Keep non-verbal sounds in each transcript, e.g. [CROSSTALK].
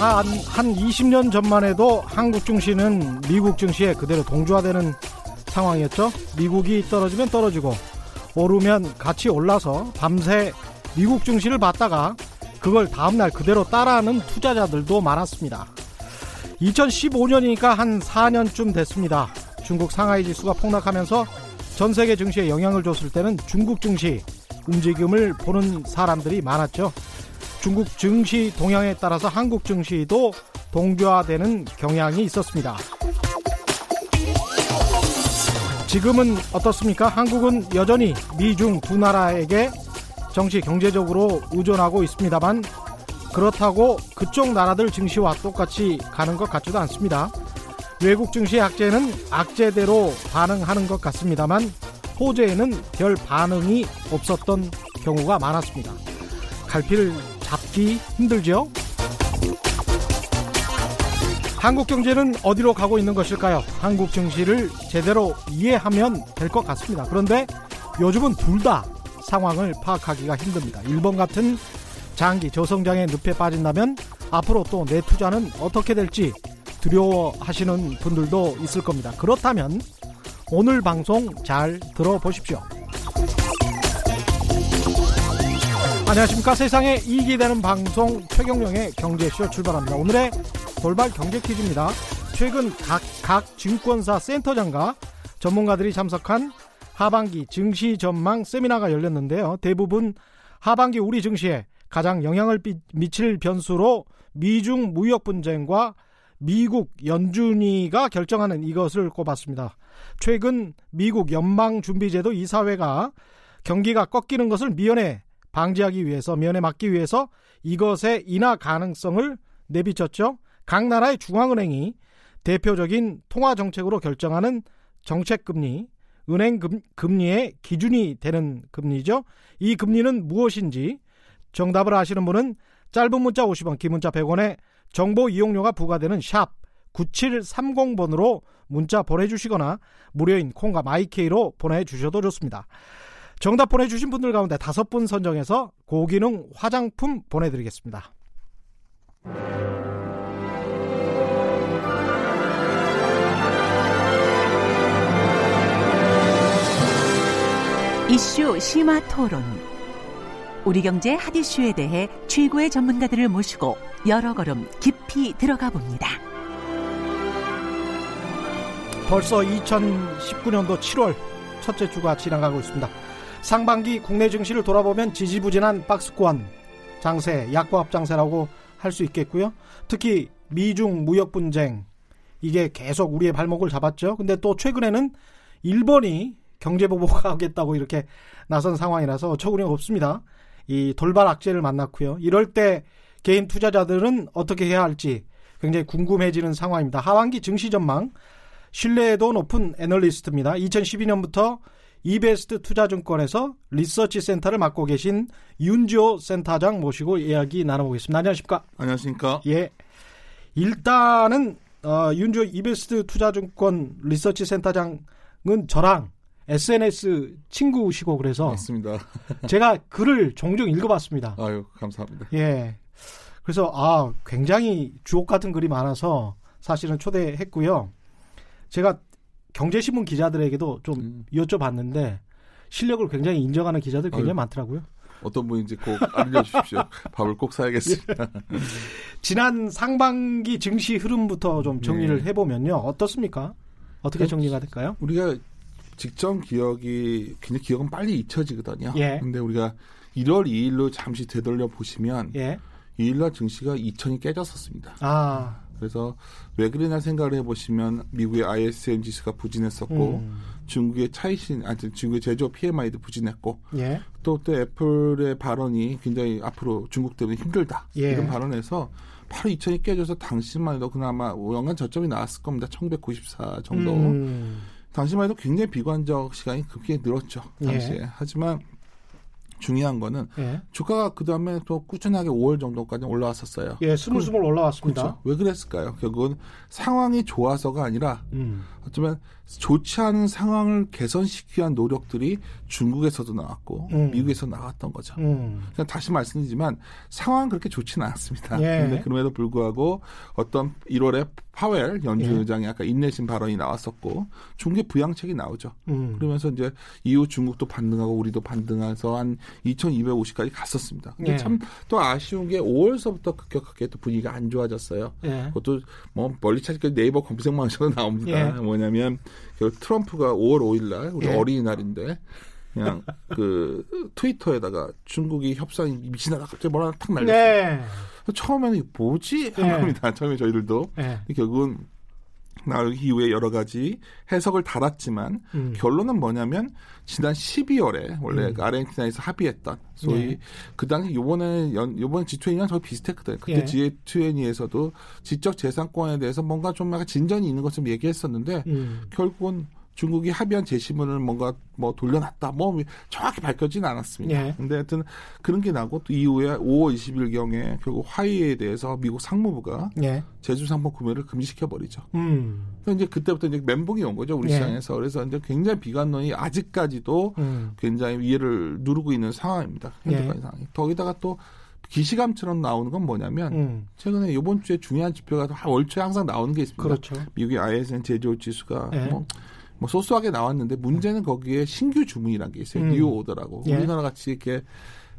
네, 한, 한 20년 전만 해도 한국 증시는 미국 증시에 그대로 동조화되는 상황이었죠. 미국이 떨어지면 떨어지고 오르면 같이 올라서 밤새 미국 증시를 봤다가 그걸 다음날 그대로 따라하는 투자자들도 많았습니다. 2015년이니까 한 4년쯤 됐습니다. 중국 상하이 지수가 폭락하면서 전 세계 증시에 영향을 줬을 때는 중국 증시 움직임을 보는 사람들이 많았죠. 중국 증시 동향에 따라서 한국 증시도 동조화되는 경향이 있었습니다. 지금은 어떻습니까? 한국은 여전히 미중 두 나라에게 정치 경제적으로 의존하고 있습니다만 그렇다고 그쪽 나라들 증시와 똑같이 가는 것 같지도 않습니다. 외국 증시의 악재는 악재대로 반응하는 것 같습니다만 호재에는 별 반응이 없었던 경우가 많았습니다. 갈피를 잡기 힘들죠? 한국 경제는 어디로 가고 있는 것일까요? 한국 증시를 제대로 이해하면 될 것 같습니다. 그런데 요즘은 둘 다 상황을 파악하기가 힘듭니다. 일본 같은 장기 저성장의 늪에 빠진다면 앞으로 또 내 투자는 어떻게 될지 두려워하시는 분들도 있을 겁니다. 그렇다면 오늘 방송 잘 들어보십시오. 안녕하십니까. 세상에 이익이 되는 방송 최경령의 경제쇼 출발합니다. 오늘의 돌발 경제 퀴즈입니다. 최근 각, 각 증권사 센터장과 전문가들이 참석한 하반기 증시 전망 세미나가 열렸는데요. 대부분 하반기 우리 증시에 가장 영향을 미칠 변수로 미중 무역 분쟁과 미국 연준위가 결정하는 이것을 꼽았습니다. 최근 미국 연방준비제도 이사회가 경기가 꺾이는 것을 미연에 방지하기 위해서 미연에 막기 위해서 이것의 인하 가능성을 내비쳤죠. 각 나라의 중앙은행이 대표적인 통화 정책으로 결정하는 정책 금리, 은행 금리의 기준이 되는 금리죠. 이 금리는 무엇인지 정답을 아시는 분은 짧은 문자 50원, 긴 문자 100원에 정보 이용료가 부과되는 샵 9730번으로 문자 보내주시거나 무료인 콩과 마이케이로 보내주셔도 좋습니다. 정답 보내주신 분들 가운데 다섯 분 선정해서 고기능 화장품 보내드리겠습니다. 이슈 심화 토론. 우리 경제 핫 이슈에 대해 최고의 전문가들을 모시고 여러 걸음 깊이 들어가 봅니다. 벌써 2019년도 7월 첫째 주가 지나가고 있습니다. 상반기 국내 증시를 돌아보면 지지부진한 박스권 장세, 약보합 장세라고 할 수 있겠고요. 특히 미중 무역 분쟁 이게 계속 우리의 발목을 잡았죠. 근데 또 최근에는 일본이 경제 보복하겠다고 이렇게 나선 상황이라서 어처구니 없습니다. 이 돌발 악재를 만났고요. 이럴 때 개인 투자자들은 어떻게 해야 할지 굉장히 궁금해지는 상황입니다. 하반기 증시 전망 신뢰도 높은 애널리스트입니다. 2012년부터 이베스트 투자증권에서 리서치 센터를 맡고 계신 윤지호 센터장 모시고 이야기 나눠보겠습니다. 안녕하십니까? 안녕하십니까? 예. 일단은 어, 윤지호 이베스트 투자증권 리서치 센터장은 저랑 SNS 친구시고 그래서 맞습니다. 제가 글을 종종 읽어봤습니다. 아유 감사합니다. 예. 그래서 아 굉장히 주옥 같은 글이 많아서 사실은 초대했고요. 제가 경제신문 기자들에게도 좀 음. 여쭤봤는데 실력을 굉장히 인정하는 기자들 굉장히 아유, 많더라고요. 어떤 분인지 꼭 알려주십시오. [LAUGHS] 밥을 꼭 사야겠습니다. 지난 상반기 증시 흐름부터 좀 정리를 네. 해보면요. 어떻습니까? 어떻게 정리가 될까요? 우리가 직전 기억이 굉장히 기억은 빨리 잊혀지거든요. 예. 근데 우리가 1월 2일로 잠시 되돌려 보시면 예. 2일날 증시가 2천이 깨졌었습니다. 아. 그래서 왜 그러냐 생각을 해보시면 미국의 ISM 지수가 부진했었고 음. 중국의 차이신, 아니 중국의 제조업 PMI도 부진했고 예. 또, 또 애플의 발언이 굉장히 앞으로 중국 때문에 힘들다 예. 이런 발언에서 바로 2천이 깨져서 당시만 해도 그나마 연간 저점이 나왔을 겁니다. 1994 정도. 음. 당시만 해도 굉장히 비관적 시간이 그렇게 늘었죠. 당시에. 예. 하지만 중요한 거는 예. 주가가 그 다음에 또 꾸준하게 5월 정도까지 올라왔었어요. 예, 스물스물 올라왔습니다. 그렇죠. 왜 그랬을까요? 결국은 상황이 좋아서가 아니라 음. 어쩌면 좋지 않은 상황을 개선시키기 위한 노력들이 중국에서도 나왔고 음. 미국에서 나왔던 거죠. 음. 그냥 다시 말씀드리지만 상황은 그렇게 좋지는 않았습니다. 예. 근데 그럼에도 불구하고 어떤 1월에 파웰 연준 예. 의장이 아까 인내심 발언이 나왔었고 중국의 부양책이 나오죠. 음. 그러면서 이제 이후 중국도 반등하고 우리도 반등해서 한 2,250까지 갔었습니다. 근데 예. 참또 아쉬운 게 5월서부터 급격하게 또 분위기가 안 좋아졌어요. 예. 그것도 뭐 멀리 찾기 네이버 검색만 하셔도 나옵니다. 예. 뭐냐면 그 트럼프가 5월 5일 날 우리 예. 어린이날인데 그냥 [LAUGHS] 그 트위터에다가 중국이 협상이 미친나라 갑자기 뭐라 탁 날렸어요. 네. 처음에는 이게 뭐지 한 예. 겁니다. 처음에 저희들도 예. 결국은 나오기 이후에 여러 가지 해석을 달았지만 음. 결론은 뭐냐면 지난 12월에 원래 음. 그 아르헨티나에서 합의했던 소위 네. 그 당시 요번에 연 요번 G20랑 거의 비슷했거든요. 그때 예. G20에서도 지적 재산권에 대해서 뭔가 좀 약간 진전이 있는 것좀 얘기했었는데 음. 결국은 중국이 합의한 제시문을 뭔가 뭐 돌려놨다 뭐 정확히 밝혀지는 않았습니다. 예. 근데 하여튼 그런 게 나고 또 이후에 5월 20일 경에 결국 화이에 대해서 미국 상무부가 예. 제주 상품 구매를 금지시켜 버리죠. 음. 이제 그때부터 이제 멘붕이 온 거죠 우리 예. 시장에서 그래서 이제 굉장히 비관론이 아직까지도 음. 굉장히 위해를 누르고 있는 상황입니다. 현재까지 예. 상황이. 거기다가 또 기시감처럼 나오는 건 뭐냐면 음. 최근에 이번 주에 중요한 지표가 한 월초에 항상 나오는 게 있습니다. 그렇죠. 미국의 ISM 제조 지수가 예. 뭐, 뭐 소소하게 나왔는데 문제는 거기에 신규 주문이라는 게 있어요. 음. new order라고. 예. 우리나라 같이 이렇게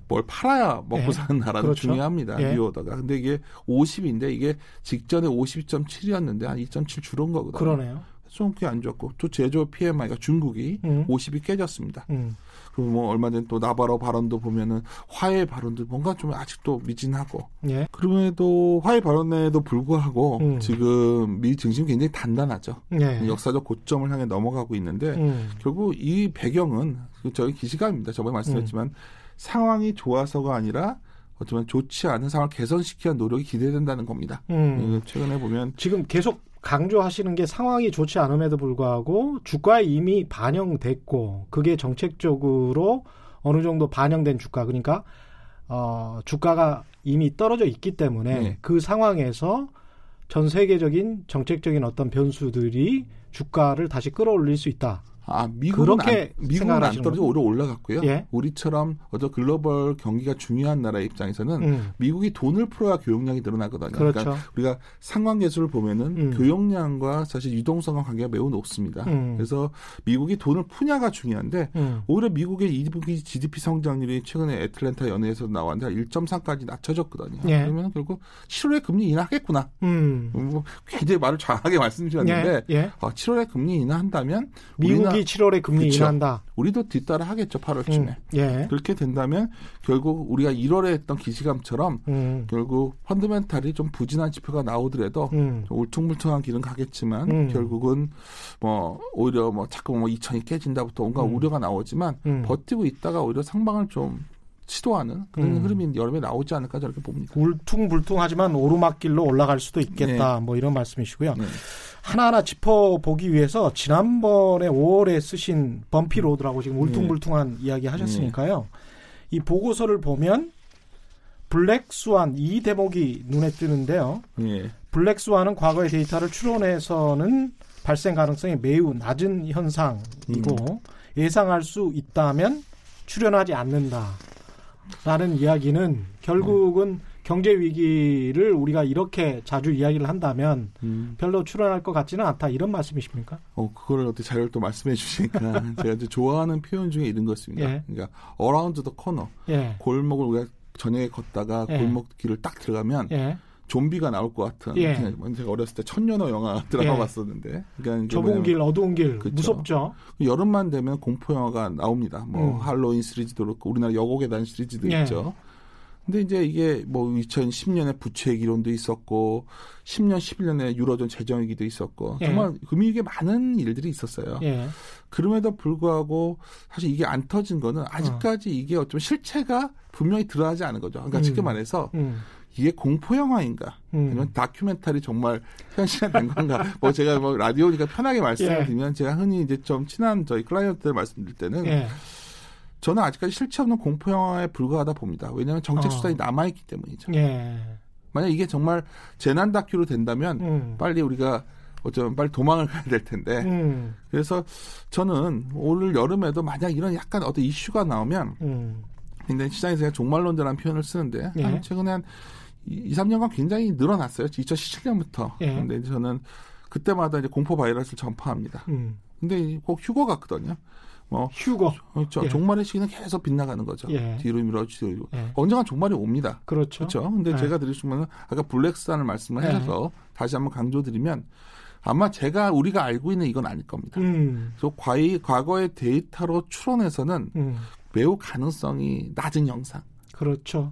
뭘 팔아야 먹고 예. 사는 나라는 그렇죠. 중요합니다. 예. new order가. 근데 이게 50인데 이게 직전에 50.7이었는데 한 2.7 줄은 거거든요. 그러네요. 좀 그게 안 좋았고 또 제조 PMI가 중국이 음. 50이 깨졌습니다. 음. 그리고 뭐 얼마 전 또 나바로 발언도 보면은 화해 발언도 뭔가 좀 아직도 미진하고 예. 그럼에도 화해 발언에도 불구하고 음. 지금 미 증시는 굉장히 단단하죠. 예. 역사적 고점을 향해 넘어가고 있는데 음. 결국 이 배경은 그 저희 기시감입니다. 저번에 말씀드렸지만 음. 상황이 좋아서가 아니라 어쩌면 좋지 않은 상황을 개선시키기 위한 노력이 기대된다는 겁니다. 음. 그 최근에 보면 지금 계속 강조하시는 게 상황이 좋지 않음에도 불구하고 주가에 이미 반영됐고 그게 정책적으로 어느 정도 반영된 주가 그러니까 어 주가가 이미 떨어져 있기 때문에 네. 그 상황에서 전 세계적인 정책적인 어떤 변수들이 주가를 다시 끌어올릴 수 있다. 아 미국은 그렇게 안, 미국은 안 떨어져 오히려 올라갔고요. 예. 우리처럼 어저 글로벌 경기가 중요한 나라 입장에서는 음. 미국이 돈을 풀어야 교역량이 늘어나거든요. 그렇죠. 그러니까 우리가 상관계수를 보면은 음. 교역량과 사실 유동성과 관계가 매우 높습니다. 음. 그래서 미국이 돈을 푸냐가 중요한데 음. 오히려 미국의 2분기 GDP 성장률이 최근에 애틀랜타 연회에서 나왔는데 1.3까지 낮춰졌거든요. 예. 그러면 결국 7월에 금리 인하하겠구나. 음. 뭐 굉장히 말을 [LAUGHS] 장하게 말씀드렸는데 예. 예. 어, 7월에 금리 인하한다면 미국이 우리나- 7월에 금리 그쵸. 인하한다. 우리도 뒤따라 하겠죠. 8월쯤에. 음. 예. 그렇게 된다면 결국 우리가 1월에 했던 기시감처럼 음. 결국 펀드멘탈이 좀 부진한 지표가 나오더라도 음. 좀 울퉁불퉁한 길은 가겠지만 음. 결국은 뭐 오히려 뭐 자꾸 뭐 2천이 깨진다부터 온갖 음. 우려가 나오지만 음. 버티고 있다가 오히려 상방을 좀 시도하는 그런 음. 흐름이 여름에 나오지 않을까 저렇게 봅니다. 울퉁불퉁하지만 오르막길로 올라갈 수도 있겠다. 뭐 이런 말씀이시고요. 네. 하나하나 짚어보기 위해서 지난번에 5월에 쓰신 bumpy road라고 지금 울퉁불퉁한 이야기 하셨으니까요. 이 보고서를 보면 블랙스완 이 대목이 눈에 뜨는데요. 예. 블랙스완은 과거의 데이터를 추론해서는 발생 가능성이 매우 낮은 현상이고 예상할 수 있다면 출현하지 않는다. 라는 이야기는 결국은 경제 위기를 우리가 이렇게 자주 이야기를 한다면 음. 별로 출현할 것 같지는 않다 이런 말씀이십니까? 어, 그걸 어떻게 자료를 또 말씀해 주시니까 [LAUGHS] 제가 이제 좋아하는 표현 중에 이런 것입니다. 예. 그러니까 the corner 예, 골목을 우리가 저녁에 걷다가 예. 골목길을 딱 들어가면 예. 좀비가 나올 것 같은 예. 그냥 제가 어렸을 때 천년어 영화 [LAUGHS] 드라마 예. 봤었는데 그러니까 좁은 길, 어두운 길 그쵸. 무섭죠. 여름만 되면 공포 영화가 나옵니다. 뭐 음. 할로윈 시리즈도 그렇고 우리나라 여고의 단 시리즈도 예. 있죠. 근데 이제 이게 뭐 2010년에 부채 기론도 있었고 10년 11년에 유로존 재정 위기도 있었고 예. 정말 금융위기에 많은 일들이 있었어요. 예, 그럼에도 불구하고 사실 이게 안 터진 거는 아직까지 이게 어쩌면 실체가 분명히 드러나지 않은 거죠. 그러니까 음. 쉽게 말해서 음, 이게 공포 영화인가 음. 아니면 다큐멘터리 정말 현실화된 건가? [LAUGHS] 뭐 제가 뭐 라디오니까 편하게 말씀을 예. 드리면 제가 흔히 이제 좀 친한 저희 클라이언트들 말씀드릴 때는 예, 저는 아직까지 실체 없는 공포 영화에 불과하다 봅니다. 왜냐하면 정책 어. 수단이 남아 있기 때문이죠. 예. 만약 이게 정말 재난 다큐로 된다면 음. 빨리 우리가 어쩌면 빨리 도망을 가야 될 텐데. 음. 그래서 저는 올 여름에도 만약 이런 약간 어떤 이슈가 나오면 음. 근데 시장에서 제가 종말론자라는 표현을 쓰는데 예. 한 최근에 한 2, 3년간 굉장히 늘어났어요. 2017년부터. 예. 근데 저는 그때마다 이제 공포 바이러스를 전파합니다. 음. 근데 꼭 휴거 같거든요. 뭐 휴거. 그렇죠. 예. 종말의 시기는 계속 빗나가는 거죠. 예. 뒤로 밀어주고 예. 언젠가 종말이 옵니다. 그렇죠. 그렇죠. 근데 예. 제가 드릴 수 있는 아까 블랙스완을 말씀을 예. 해서 다시 한번 강조드리면 아마 제가 우리가 알고 있는 이건 아닐 겁니다. 음. 그래서 과이, 과거의 데이터로 추론해서는 음. 매우 가능성이 낮은 영상. 그렇죠.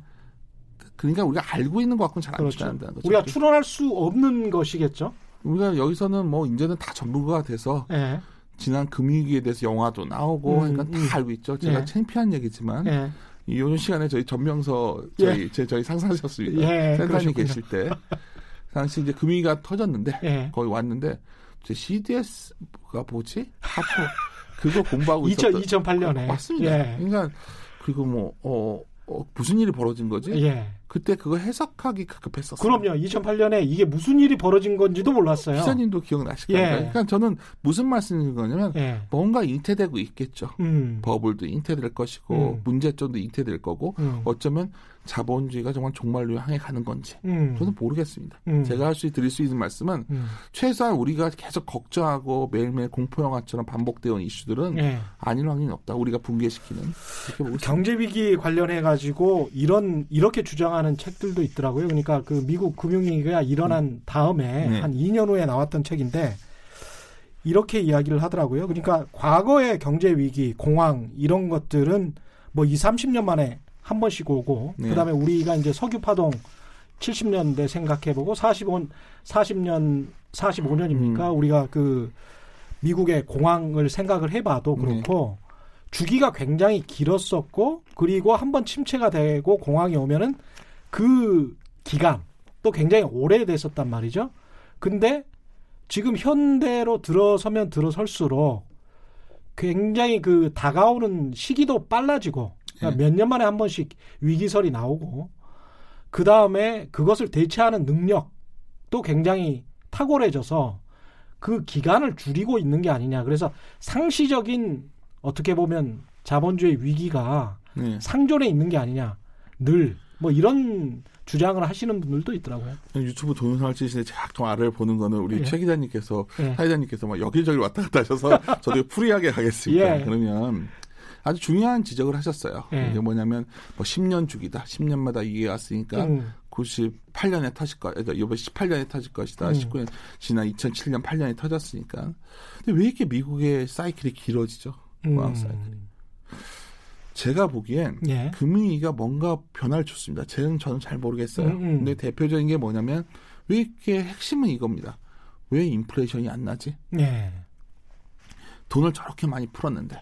그러니까 우리가 알고 있는 것 갖고는 잘안 그렇죠. 추론한다는 거죠. 우리가 추론할 수 없는 것이겠죠. 우리가 여기서는 뭐 이제는 다 전문가가 돼서 예. 지난 금융위기에 대해서 영화도 나오고 음, 하니까 다 음. 알고 있죠. 제가 예. 창피한 얘기지만 예. 이 요즘 시간에 저희 전명서 저희 제 저희 상사셨습니다. 예, 센터님. 계실 때 당시 이제 금융위기가 터졌는데 예. 거기 왔는데 제 CDS가 뭐지? 하프 그거 공부하고 2000, 있었던 2008년에. 맞습니다. 예. 그러니까 그리고 뭐 어, 어, 무슨 일이 벌어진 거지? 예. 그때 그거 해석하기 급급했었어요. 그럼요. 2008년에 이게 무슨 일이 벌어진 건지도 몰랐어요. 기사님도 기억나실 예. 거예요. 그러니까 저는 무슨 말씀인 거냐면 예. 뭔가 잉태되고 있겠죠. 음. 버블도 잉태될 것이고 음. 문제점도 잉태될 거고 음. 어쩌면 자본주의가 정말 종말로 향해 가는 건지 음. 저는 모르겠습니다. 음. 제가 할 수 드릴 수 있는 말씀은 음. 최소한 우리가 계속 걱정하고 매일매일 공포 영화처럼 반복되어 온 이슈들은 예. 아닐 확률이 없다. 우리가 붕괴시키는. 경제 위기 관련해 가지고 이런 이렇게 주장 하는 책들도 있더라고요. 그러니까 그 미국 금융위기가 일어난 다음에 네. 한 2년 후에 나왔던 책인데 이렇게 이야기를 하더라고요. 그러니까 과거의 경제 위기, 공황 이런 것들은 뭐 2, 30년 만에 한 번씩 오고 네. 그다음에 우리가 이제 석유 파동 70년대 생각해 보고 45 40년 45년입니까? 음. 우리가 그 미국의 공황을 생각을 해 봐도 네. 그렇고 주기가 굉장히 길었었고 그리고 한 번 침체가 되고 공황이 오면은 그 기간 또 굉장히 오래됐었단 말이죠. 근데 지금 현대로 들어서면 들어설수록 굉장히 그 다가오는 시기도 빨라지고 그러니까 네. 몇년 만에 한 번씩 위기설이 나오고 그 다음에 그것을 대체하는 능력도 굉장히 탁월해져서 그 기간을 줄이고 있는 게 아니냐. 그래서 상시적인 어떻게 보면 자본주의 위기가 네. 상존해 있는 게 아니냐. 늘 뭐 이런 주장을 하시는 분들도 있더라고요. 유튜브 동영상을 찍으시는데 좀 아래를 보는 거는 우리 예. 최 기자님께서 예. 사 기자님께서 막 여기저기 왔다 갔다 하셔서 [LAUGHS] 저도 free하게 가겠습니다. 예. 그러면 아주 중요한 지적을 하셨어요. 예. 이게 뭐냐면 뭐 10년 주기다. 10년마다 이게 왔으니까 음, 98년에 터질 거, 이번 18년에 터질 것이다. 음. 19년 지난 2007년 8년에 터졌으니까. 근데 왜 이렇게 미국의 사이클이 길어지죠? 사이클. 음, 제가 보기엔 예. 금융위기가 뭔가 변화를 줬습니다. 저는 저는 잘 모르겠어요. 음, 음. 근데 대표적인 게 뭐냐면 왜 이렇게 핵심은 이겁니다. 왜 인플레이션이 안 나지? 예. 돈을 저렇게 많이 풀었는데.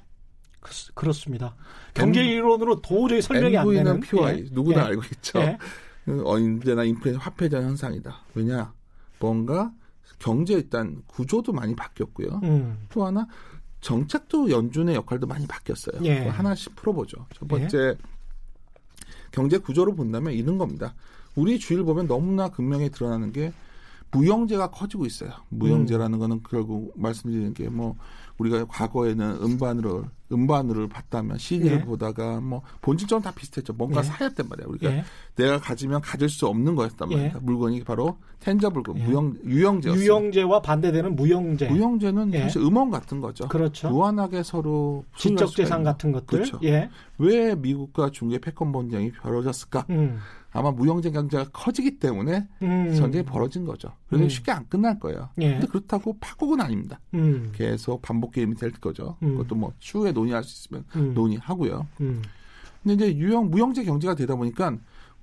그, 그렇습니다. 경제 이론으로 도저히 설명이 안 되는 PY 예. 누구나 예. 알고 있죠. 예. 그 언제나 인플레이션 화폐전 현상이다. 왜냐? 뭔가 경제 일단 구조도 많이 바뀌었고요. 음, 또 하나 정책도 연준의 역할도 많이 바뀌었어요. 예. 하나씩 풀어보죠. 첫 번째 경제 구조로 본다면 이런 겁니다. 우리 주위를 보면 너무나 극명히 드러나는 게 무형제가 커지고 있어요. 무형제라는 거는 결국 말씀드리는 게 뭐 우리가 과거에는 음반으로 음반으로를 봤다면 CD를 예. 보다가 뭐 본질적으로 다 비슷했죠. 뭔가 예. 사야 단 말이야. 우리가 예. 내가 가지면 가질 수 없는 거였단 예. 말이야. 물건이 바로 텐저블금, 예. 무형 유형제였어요. 유형제와 반대되는 무형제. 무형제는 예. 사실 음원 같은 거죠. 그렇죠. 무한하게 서로 지적 재산. 같은 것들. 그렇죠. 예. 왜 미국과 중국의 패권 분쟁이 벌어졌을까? 음. 아마 무형제 경제가 커지기 때문에 음. 전쟁이 벌어진 거죠. 그래서 음. 쉽게 안 끝날 거예요. 예. 근데 그렇다고 파국은 아닙니다. 음. 계속 반복 게임이 될 거죠. 음. 그것도 뭐 추후에 논의할 수 있으면 음. 논의하고요. 음. 근데 이제 유형 무형제 경제가 되다 보니까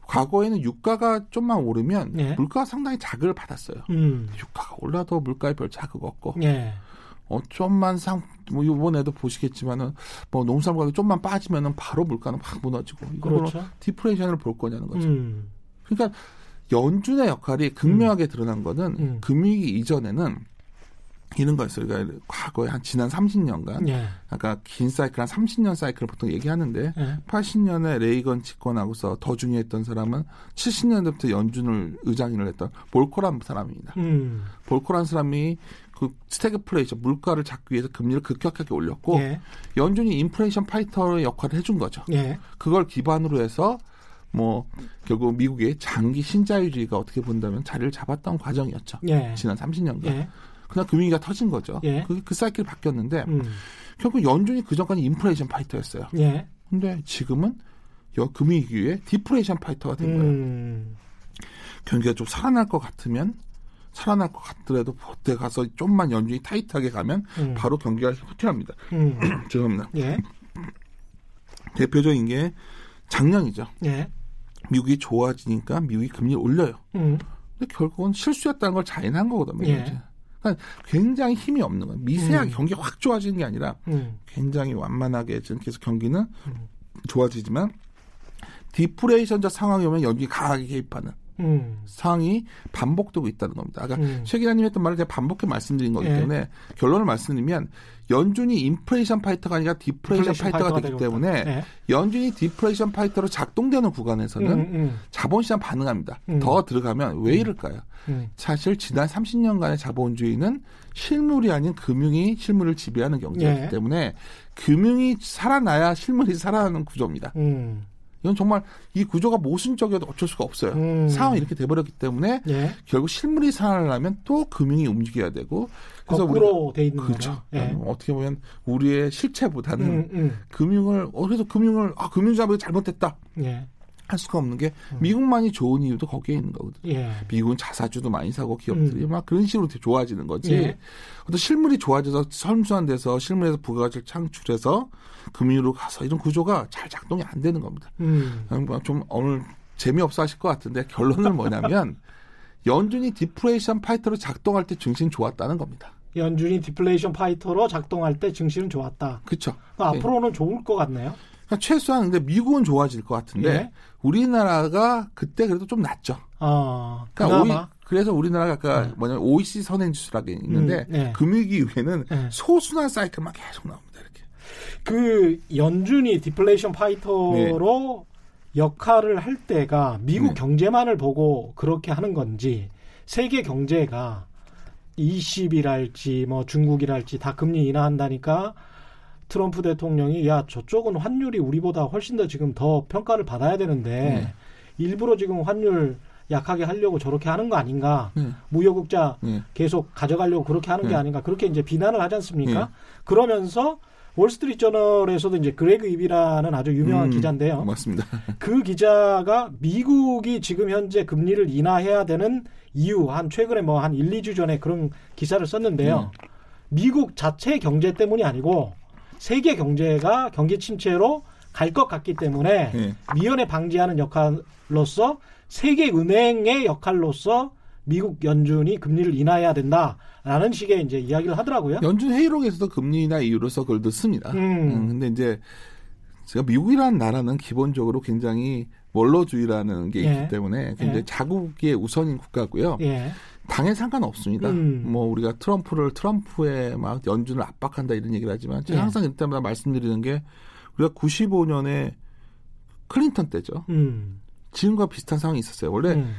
과거에는 유가가 좀만 오르면 예. 물가가 상당히 자극을 받았어요. 음. 유가가 올라도 물가에 별 자극 없고 예. 어 좀만 상뭐 이번에도 보시겠지만은 뭐 농산물 가격 좀만 빠지면은 바로 물가는 확 무너지고 이거로 그렇죠. 디플레이션을 볼 거냐는 거죠. 음. 그러니까 연준의 역할이 극명하게 드러난 거는 음. 금융위기 이전에는 이런 거였어요. 그러니까 과거에 한 지난 30년간 예. 아까 긴 사이클 한 30년 사이클을 보통 얘기하는데 예. 80년에 레이건 집권하고서 더 중요했던 사람은 70년대부터 연준을 의장인을 했던 볼커란 사람입니다. 음. 볼커란 사람이 그 스태그플레이션 물가를 잡기 위해서 금리를 급격하게 올렸고 예. 연준이 인플레이션 파이터의 역할을 해준 거죠. 예. 그걸 기반으로 해서 뭐 결국 미국의 장기 신자유주의가 어떻게 본다면 자리를 잡았던 과정이었죠. 예. 지난 30년간. 예. 그냥 금융위기가 터진 거죠. 예. 그, 그 사이클이 바뀌었는데 음. 결국 연준이 그 전까지 인플레이션 파이터였어요. 예. 근데 지금은 여 금융위기에 디플레이션 파이터가 된 거예요. 음. 경기가 좀 살아날 것 같으면 살아날 것 같더라도 그때 가서 좀만 연준이 타이트하게 가면 음. 바로 경기가 후퇴합니다. 음. [CLEARS THROAT] 죄송합니다. 예. 대표적인 게 작년이죠. 예. 미국이 좋아지니까 미국이 금리를 올려요. 음. 근데 결국은 실수였다는 걸 자인한 거거든요. 예. 굉장히 힘이 없는 거예요. 미세하게 음. 경기가 확 좋아지는 게 아니라 음. 굉장히 완만하게 지금 계속 경기는 음. 좋아지지만 디플레이션적 상황이 오면 연준이 강하게 개입하는 음. 상황이 반복되고 있다는 겁니다. 아까 음. 최 기자님 했던 말을 제가 반복해 말씀드린 거기 예. 때문에 결론을 말씀드리면 연준이 인플레이션 파이터가 아니라 디플레이션 디플레이션 파이터가 되기 때문에. 예. 연준이 디플레이션 파이터로 작동되는 구간에서는 음, 음, 자본시장 반응합니다. 음. 더 들어가면 왜 이럴까요? 음. 사실 지난 30년간의 자본주의는 실물이 아닌 금융이 실물을 지배하는 경제이기 예. 때문에 금융이 살아나야 실물이 살아나는 구조입니다. 음. 이건 정말 이 구조가 모순적이어도 어쩔 수가 없어요. 음. 상황이 이렇게 돼버렸기 때문에 예. 결국 실물이 살아나려면 또 금융이 움직여야 되고 그래서 거꾸로 돼 있는 그렇죠. 예. 어, 어떻게 보면 우리의 실체보다는 음, 음. 금융을 어, 그래서 금융을 아 금융자본이 잘못됐다 예. 할 수가 없는 게 미국만이 좋은 이유도 거기에 있는 거거든요. 예. 미국은 자사주도 많이 사고 기업들이 막 그런 식으로 좋아지는 거지. 예. 어떤 실물이 좋아져서 선순환 돼서 실물에서 부가가치를 창출해서 금융으로 가서 이런 구조가 잘 작동이 안 되는 겁니다. 음. 뭐좀 오늘 재미없어 하실 것 같은데 결론은 뭐냐면 [LAUGHS] 연준이 디플레이션 파이터로 작동할 때 증신 좋았다는 겁니다. 연준이 디플레이션 파이터로 작동할 때 증시는 좋았다. 그렇죠. 그러니까 앞으로는 좋을 것 같네요. 그러니까 최소한 근데 미국은 좋아질 것 같은데 예. 우리나라가 그때 그래도 좀 낫죠. 어, 그러니까 오이- 그래서 우리나라가 아까 네. 뭐냐면 OECD 선행지수라고 있는데 음, 네. 금융위기 이후에는 네. 소순환 사이클만 계속 나옵니다. 이렇게. 그 연준이 디플레이션 파이터로 역할을 할 때가 미국 네. 경제만을 보고 그렇게 하는 건지 세계 경제가 20이랄지 뭐 중국이랄지 다 금리 인하한다니까 트럼프 대통령이 야 저쪽은 환율이 우리보다 훨씬 더 지금 더 평가를 받아야 되는데 네. 일부러 지금 환율 약하게 하려고 저렇게 하는 거 아닌가 네. 무역국자 네. 계속 가져가려고 그렇게 하는 게 네. 아닌가 그렇게 이제 비난을 하지 않습니까? 네. 그러면서 월스트리트 저널에서도 이제 그레그 입이라는 아주 유명한 음, 기자인데요. 맞습니다. 그 기자가 미국이 지금 현재 금리를 인하해야 되는 이유 한 최근에 뭐 한 1, 2주 전에 그런 기사를 썼는데요. 네. 미국 자체 경제 때문이 아니고 세계 경제가 경기 침체로 갈 것 같기 때문에 네. 미연에 방지하는 역할로서 세계 은행의 역할로서 미국 연준이 금리를 인하해야 된다라는 식의 이제 이야기를 하더라고요. 연준 회의록에서도 금리나 이유로서 그걸 넣습니다. 음. 음, 근데 이제 제가 미국이라는 나라는 기본적으로 굉장히 원로주의라는 게 있기 예. 때문에 굉장히 예. 자국의 우선인 국가고요. 예. 당에 상관없습니다. 음. 뭐 우리가 트럼프를 트럼프의 막 연준을 압박한다 이런 얘기를 하지만 제가 예. 항상 이때마다 말씀드리는 게 우리가 95년에 클린턴 때죠. 음. 지금과 비슷한 상황이 있었어요. 원래 음.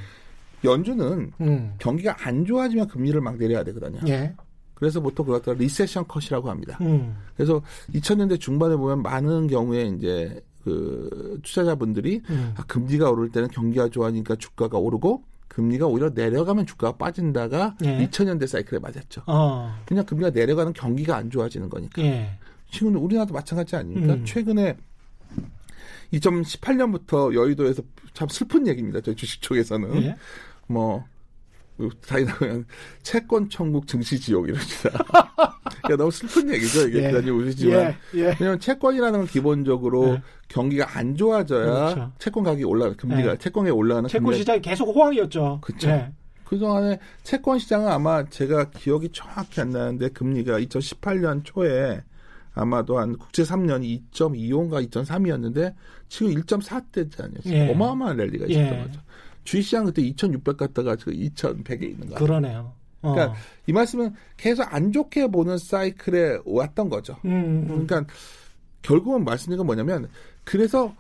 연준은 음. 경기가 안 좋아지면 금리를 막 내려야 되거든요. 예. 그래서 보통 그걸 갖다가 리세션 컷이라고 합니다. 음. 그래서 2000년대 중반에 보면 많은 경우에 이제 그 투자자분들이 음. 아, 금리가 오를 때는 경기가 좋아지니까 주가가 오르고 금리가 오히려 내려가면 주가가 빠진다가 예. 2000년대 사이클에 맞았죠. 어. 그냥 금리가 내려가는 경기가 안 좋아지는 거니까. 예. 지금 우리나라도 마찬가지 아닙니까? 음. 최근에 2018년부터 여의도에서 참 슬픈 얘기입니다. 저희 주식 쪽에서는 예. 뭐 다이나면 채권 천국 증시 지옥 이러시다. 야 [LAUGHS] 너무 슬픈 얘기죠 이게 예. 기자님 우시지만 예. 예. 왜냐하면 채권이라는 건 기본적으로 네. 경기가 안 좋아져야 그렇죠. 채권 가격이 올라 금리가 네. 채권에 올라가는 채권 금리가- 시장이 계속 호황이었죠. 그쵸. 예. 그동안에 채권 시장은 아마 제가 기억이 정확히 안 나는데 금리가 2018년 초에 아마도 한 국채 3년 2.25인가 2.3이었는데 지금 1.4대지 아니었어요. 예. 어마어마한 랠리가 있었던 예. 거죠. 주식시장 그때 2,600 갔다가 지금 2,100에 있는 거예요. 그러네요. 어. 그러니까 이 말씀은 계속 안 좋게 보는 사이클에 왔던 거죠. 음, 음, 음. 그러니까 결국은 말씀드린 건 뭐냐면 그래서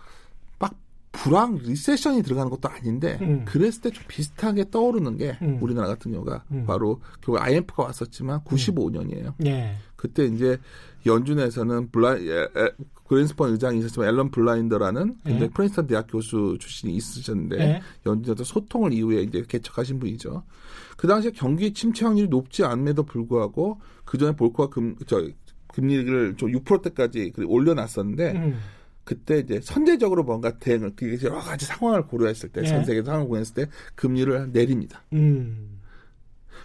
막 불황 리세션이 들어가는 것도 아닌데 음. 그랬을 때 좀 비슷하게 떠오르는 게 음. 우리나라 같은 경우가 음. 바로 결국 IMF가 왔었지만 95년이에요. 예. 그때 이제 연준에서는 블라 에, 에, 그랜스펀 의장이 있었지만 앨런 블라인더라는 예. 굉장히 프린스턴 대학 교수 출신이 있으셨는데 예. 연준에서 소통을 이후에 이제 개척하신 분이죠. 그 당시에 경기 침체 확률이 높지 않음에도 불구하고 그 전에 볼코가 금, 저, 금리를 좀 6%대까지 올려놨었는데 음. 그때 이제 선제적으로 뭔가 대응을 그게 여러 가지 상황을 고려했을 때 예. 전 세계 상황을 고려했을 때 금리를 내립니다. 음.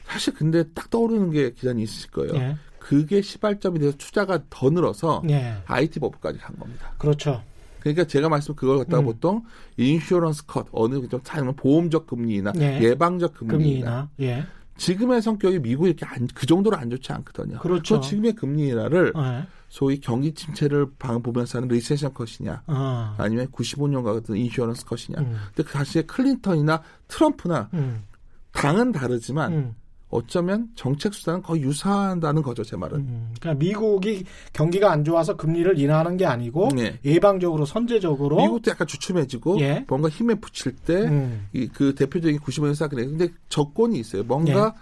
사실 근데 딱 떠오르는 게 기자님 있으실 거예요. 예. 그게 시발점이 돼서 투자가 더 늘어서 예. IT 버블까지 간 겁니다. 그렇죠. 그러니까 제가 말씀 그걸 갖다가 음. 보통 insurance cut 어느 좀 차이면 보험적 금리나 예. 예방적 금리나 금리나. 예. 지금의 성격이 미국이 이렇게 안, 그 정도로 안 좋지 않거든요. 그렇죠. 또 지금의 금리 인하를 예. 소위 경기 침체를 방 보면서 하는 recession cut이냐 아. 아니면 95년과 같은 insurance cut이냐. 음. 근데 그 당시에 클린턴이나 트럼프나 음. 당은 다르지만 음. 어쩌면 정책 수단은 거의 유사하다는 거죠, 제 말은. 음. 그러니까 미국이 경기가 안 좋아서 금리를 인하하는 게 아니고 네. 예방적으로 선제적으로 미국도 약간 주춤해지고 예. 뭔가 힘에 붙일 때 음. 이그 대표적인 95년 사건에 근데 조건이 있어요. 뭔가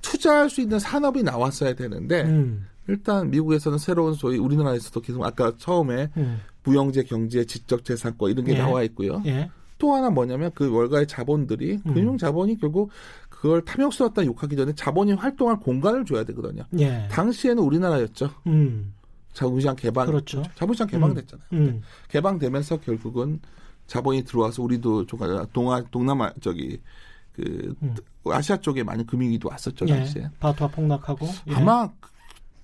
투자할 수 있는 산업이 나왔어야 되는데 네. 음. 일단 미국에서는 새로운 소위 우리나라에서도 계속 아까 처음에 음. 무형제 경제 지적 재산권 이런 게 예. 나와 있고요. 예. 또 하나 뭐냐면 그 월가의 자본들이 음. 금융 자본이 결국 그걸 탐욕스럽다 욕하기 전에 자본이 활동할 공간을 줘야 되거든요. 예. 당시에는 우리나라였죠. 음. 자본시장 개방 그렇죠. 자본시장 개방됐잖아요. 음. 개방되면서 결국은 자본이 들어와서 우리도 좀 동아 동남아 저기 그 음. 아시아 쪽에 많은 금융위도 왔었죠 예. 당시에. 바트와 폭락하고 예. 아마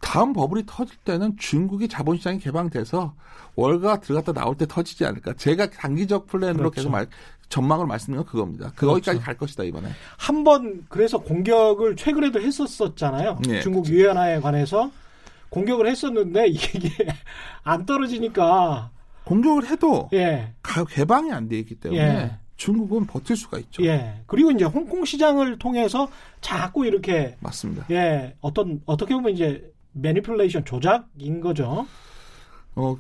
다음 버블이 터질 때는 중국이 자본시장이 개방돼서 월가 들어갔다 나올 때 터지지 않을까. 제가 단기적 플랜으로 그렇죠. 계속 말, 전망을 말씀드린 건 그겁니다. 거기까지 그렇죠. 갈 것이다 이번에. 한 번 그래서 공격을 최근에도 했었었잖아요. 예. 중국 위안화에 관해서 공격을 했었는데 [LAUGHS] 이게 안 떨어지니까 공격을 해도 예. 가- 개방이 안 돼 있기 때문에 예. 중국은 버틸 수가 있죠. 예. 그리고 이제 홍콩 시장을 통해서 자꾸 이렇게 맞습니다. 예, 어떤 어떻게 보면 이제 매니플레이션 조작인 거죠. 어,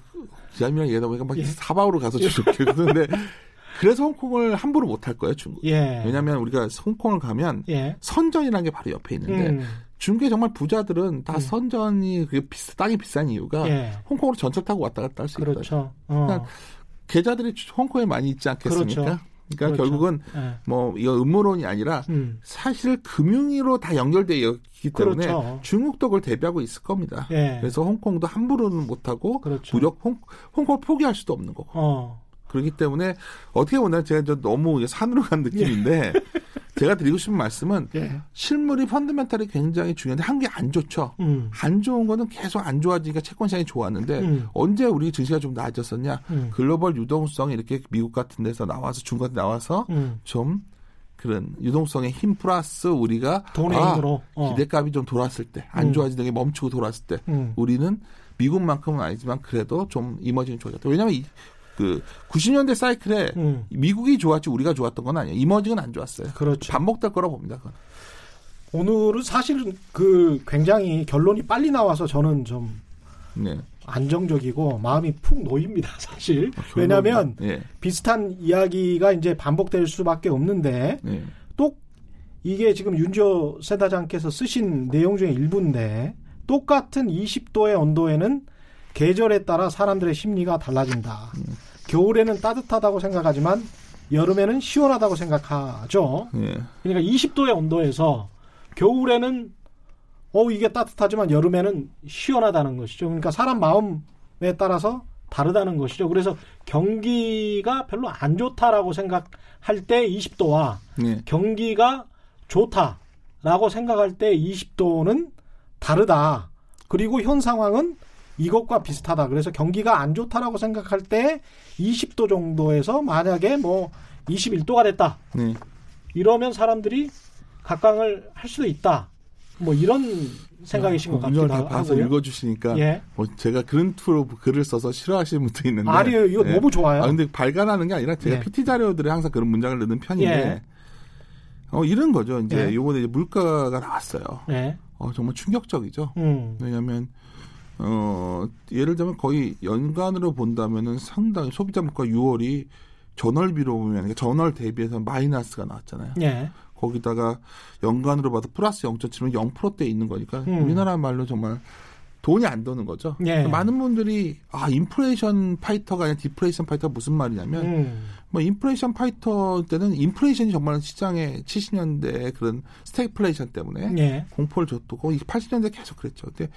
기자님이랑 얘기하다 보니까 막 예. 사방으로 가서 저렇게 그러는데 [LAUGHS] 그래서 홍콩을 함부로 못 할 거예요, 중국. 예. 왜냐하면 우리가 홍콩을 가면 예. 선전이라는 게 바로 옆에 있는데 음. 중국의 정말 부자들은 다 음. 선전이 그게 비싸, 땅이 비싼 이유가 예. 홍콩으로 전철 타고 왔다 갔다 할 수 있거든요. 그렇죠. 어. 그러니까 계좌들이 홍콩에 많이 있지 않겠습니까? 그렇죠. 그러니까 그렇죠. 결국은 예. 뭐 이거 음모론이 아니라 음. 사실 금융위로 다 연결되어 있기 때문에 그렇죠. 중국도 그걸 대비하고 있을 겁니다. 예. 그래서 홍콩도 함부로는 못하고 그렇죠. 무력 홍, 홍콩을 포기할 수도 없는 거고 어. 그렇기 때문에 어떻게 보면 제가 좀 너무 산으로 간 느낌인데 [LAUGHS] 제가 드리고 싶은 말씀은 예. 실물이 펀드멘탈이 굉장히 중요한데 한게안 좋죠. 음. 안 좋은 거는 계속 안 좋아지니까 채권 시장이 좋았는데 음. 언제 우리 증시가 좀 나아졌었냐? 음. 글로벌 유동성이 이렇게 미국 같은 데서 나와서 중국 나와서 음. 좀 그런 유동성의 힘 플러스 우리가 돈의 아, 힘으로. 어. 기대값이 좀 돌았을 때안 음. 좋아지는 게 멈추고 돌았을 때 음. 우리는 미국만큼은 아니지만 그래도 좀 이머징이 좋아졌다. 왜냐하면 이, 그 90년대 사이클에 음. 미국이 좋았지 우리가 좋았던 건 아니에요. 이머징은 안 좋았어요. 그렇죠. 반복될 거라 봅니다. 그건. 오늘은 사실은 그 굉장히 결론이 빨리 나와서 저는 좀 네. 안정적이고 마음이 푹 놓입니다, [LAUGHS] 사실. 왜냐하면 예. 비슷한 이야기가 이제 반복될 수밖에 없는데 예. 또 이게 지금 윤조 세다장께서 쓰신 내용 중에 일부인데 똑같은 20도의 온도에는 계절에 따라 사람들의 심리가 달라진다. 겨울에는 따뜻하다고 생각하지만 여름에는 시원하다고 생각하죠. 예. 그러니까 20도의 온도에서 겨울에는 어 이게 따뜻하지만 여름에는 시원하다는 것이죠. 그러니까 사람 마음에 따라서 다르다는 것이죠. 그래서 경기가 별로 안 좋다라고 생각할 때 20도와 예. 경기가 좋다라고 생각할 때 20도는 다르다. 그리고 현 상황은 이것과 비슷하다. 그래서 경기가 안 좋다라고 생각할 때 20도 정도에서 만약에 뭐 21도가 됐다. 예. 이러면 사람들이 각광을 할 수도 있다. 뭐 이런 생각이신 것 문장을 같기도 다 봐서. 읽어주시니까 예. 뭐 제가 그런 투로 글을 써서 싫어하시는 분도 있는데 아니요, 이거 예. 너무 좋아요. 아 근데 발간하는 게 아니라 제가 예. PT 자료들에 항상 그런 문장을 넣는 편인데 예. 어, 이런 거죠. 이제 예. 요번에 물가가 나왔어요. 예. 어, 정말 충격적이죠. 음. 왜냐하면 어, 예를 들면 거의 연간으로 본다면은 상당히 소비자 물가 6월이 전월비로 보면 그러니까 전월 대비해서 마이너스가 나왔잖아요. 예. 거기다가 연간으로 봐도 플러스 0.7은 0%대 있는 거니까 음. 우리나라 말로 정말 돈이 안 도는 거죠. 예. 많은 분들이 아 인플레이션 파이터가 아니라 디플레이션 파이터가 무슨 말이냐면 음. 뭐 인플레이션 파이터 때는 인플레이션이 정말 시장에 70년대 그런 스태그플레이션 때문에 예. 공포를 줬고 이 80년대 계속 그랬죠. 근데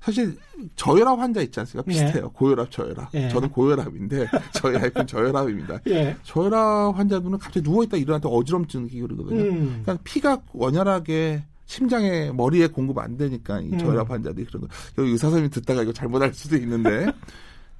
사실 저혈압 환자 있지 않습니까? 비슷해요. 고혈압, 저혈압. 예. 저는 고혈압인데 [LAUGHS] 저희 와이프는 저혈압입니다. 예. 저혈압 환자들은 갑자기 누워 있다 일어나다 어지럼증 느끼고 그러거든요. 음. 그러니까 피가 원활하게 심장에 머리에 공급 안 되니까 이 음. 저혈압 환자들이 그런 거. 여기 의사 선생님 듣다가 이거 잘못할 수도 있는데.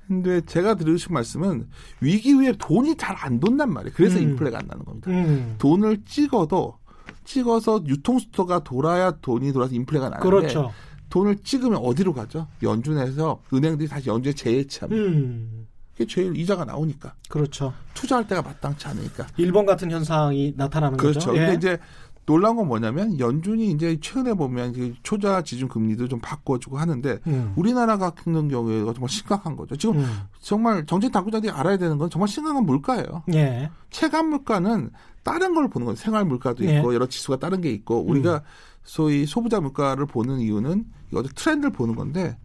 근데 제가 드리고 말씀은 위기 후에 돈이 잘 안 돈단 말이에요. 그래서 음. 인플레가 안 나는 겁니다. 음. 돈을 찍어도 찍어서 유통수토가 돌아야 돈이 돌아서 인플레가 나는데 그렇죠. 돈을 찍으면 어디로 가죠? 연준에서 은행들이 다시 연준에 재해치합니다. 음. 그게 제일 이자가 나오니까 그렇죠. 투자할 때가 마땅치 않으니까. 일본 같은 현상이 나타나는 그렇죠. 거죠. 근데 예. 이제 놀라운 건 뭐냐면 연준이 이제 최근에 보면 그 초자 지준 금리도 좀 바꿔주고 하는데 음. 우리나라 같은 경우에 정말 심각한 거죠. 지금 음. 정말 정책 당국자들이 알아야 되는 건 정말 심각한 물가예요. 예. 체감 물가는 다른 걸 보는 거예요. 생활 물가도 예. 있고 여러 지수가 다른 게 있고 우리가 소위 소비자 물가를 보는 이유는 어떤 트렌드를 보는 건데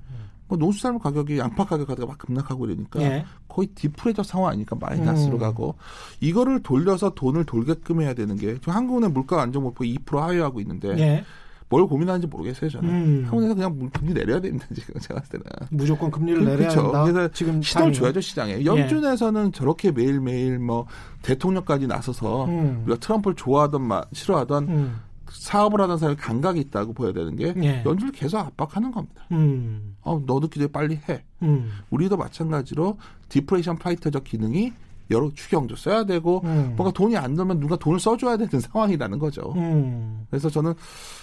뭐 농수산물 가격이 양파 가격 가다가 막 급락하고 이러니까 예. 거의 디프레저 상황 아니까 마이너스로 음. 가고 이거를 돌려서 돈을 돌게끔 해야 되는 게 지금 한국은행 물가 안정 목표 2% 하회하고 있는데 예. 뭘 고민하는지 모르겠어요 저는 음. 한국에서 그냥 물- 금리 내려야 됩니다 지금 제가 봤을 때는 무조건 금리를 그- 내려야 그쵸. 한다. 그래서 지금 시도를. 줘야죠 시장에 연준에서는 저렇게 매일 매일 뭐 대통령까지 나서서 음. 우리가 트럼프를 좋아하던 마, 싫어하던 음. 사업을 하던 사람이 감각이 있다고 보여야 되는 게 예. 연준을 계속 압박하는 겁니다. 음. 어, 너도 기대 빨리 해. 음. 우리도 마찬가지로 디플레이션 파이터적 기능이 여러 추경도 써야 되고 음. 뭔가 돈이 안 들면 누가 돈을 써줘야 되는 [LAUGHS] 상황이라는 거죠. 음. 그래서 저는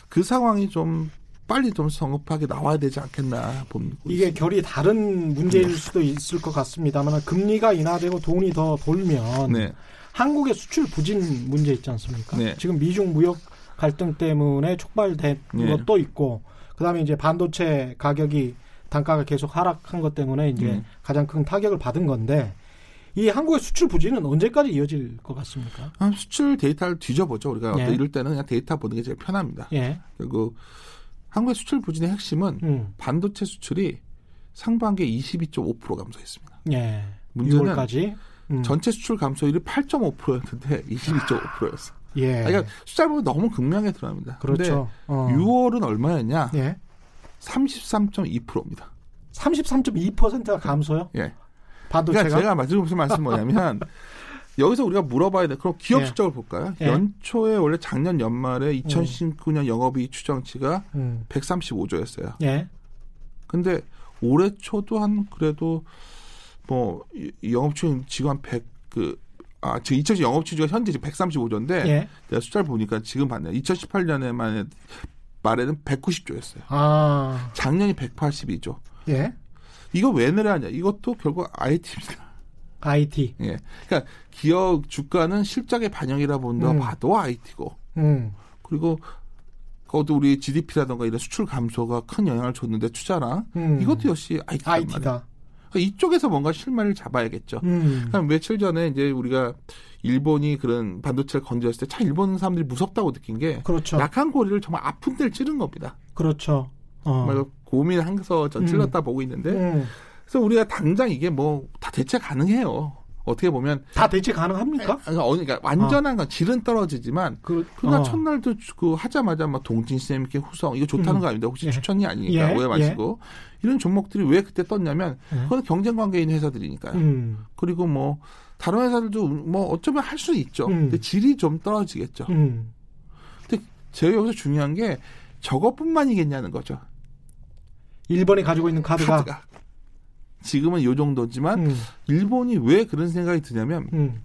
그 상황이 좀 빨리 좀 성급하게 나와야 되지 않겠나 봅니다. 이게 결이 다른 문제일 수도 있을 것 같습니다만 금리가 인하되고 돈이 더 돌면 네. 한국의 수출 부진 문제 있지 않습니까? 네. 지금 미중 무역 갈등 때문에 촉발된 네. 것도 있고 그다음에 이제 반도체 가격이 단가가 계속 하락한 것 때문에 이제 네. 가장 큰 타격을 받은 건데 이 한국의 수출 부진은 언제까지 이어질 것 같습니까? 한 수출 데이터를 뒤져보죠. 우리가 예. 이럴 때는 그냥 데이터 보는 게 제일 편합니다. 예. 그리고 한국의 수출 부진의 핵심은 음. 반도체 수출이 상반기에 22.5% 감소했습니다. 예. 문제는 6월까지 음. 전체 수출 감소율이 8.5%였는데 22.5%였어. [LAUGHS] 예. 그러니까 숫자 보면 너무 극명하게 드러납니다. 그렇죠. 어. 근데 6월은 얼마였냐? 예. 33.2%입니다. 33.2%가 감소요? 예. 반도체가 그러니까 제가 말씀드리고 싶은 말씀 뭐냐면 [LAUGHS] 여기서 우리가 물어봐야 돼. 그럼 기업 예. 실적을 볼까요? 예. 연초에 원래 작년 연말에 2019년 영업이익 추정치가 음. 135조였어요. 예. 근데 올해 초도 한 그래도 뭐 이- 이 영업추 지금 한100그 아, 지금 2020 영업추가 현재 지금 135조인데 예. 내가 숫자를 보니까 지금 봤네요. 2018년에만 말에는 190조였어요. 아. 작년이 182조. 예. 이거 왜 내려하냐? 이것도 결국 IT입니다. IT. 예. 그러니까 기업 주가는 실적의 반영이라 본다 음. 봐도 IT고 음. 그리고 그것도 우리 GDP라든가 이런 수출 감소가 큰 영향을 줬는데 투자랑 음. 이것도 역시 말이에요. IT다. 그러니까 이쪽에서 뭔가 실마리를 잡아야겠죠. 음. 한 며칠 전에 이제 우리가 일본이 그런 반도체를 건드렸을 때 참 일본 사람들이 무섭다고 느낀 게 그렇죠. 약한 고리를 정말 아픈 데를 찌른 겁니다. 그렇죠. 어. 정말 고민하면서 전 음. 찔렀다 보고 있는데 음. 그래서 우리가 당장 이게 뭐 다 대체 가능해요. 어떻게 보면 다 대체 가능합니까? 그러니까, 어느- 그러니까 완전한 건 질은 떨어지지만 그, 그러나 어. 첫날도 그 하자마자 막 동진 쌤 이렇게 후성 이거 좋다는 음. 거 아닙니다. 혹시 예. 추천이 아니니까 예, 오해 마시고 이런 종목들이 왜 그때 떴냐면 예. 그건 경쟁 관계에 있는 회사들이니까요. 음. 그리고 뭐 다른 회사들도 뭐 어쩌면 할 수 있죠. 음. 근데 질이 좀 떨어지겠죠. 음. 근데 제가 여기서 중요한 게 저것뿐만이겠냐는 거죠. 일본이 가지고 있는 카드가. 카드가 지금은 요 정도지만 음. 일본이 왜 그런 생각이 드냐면 음.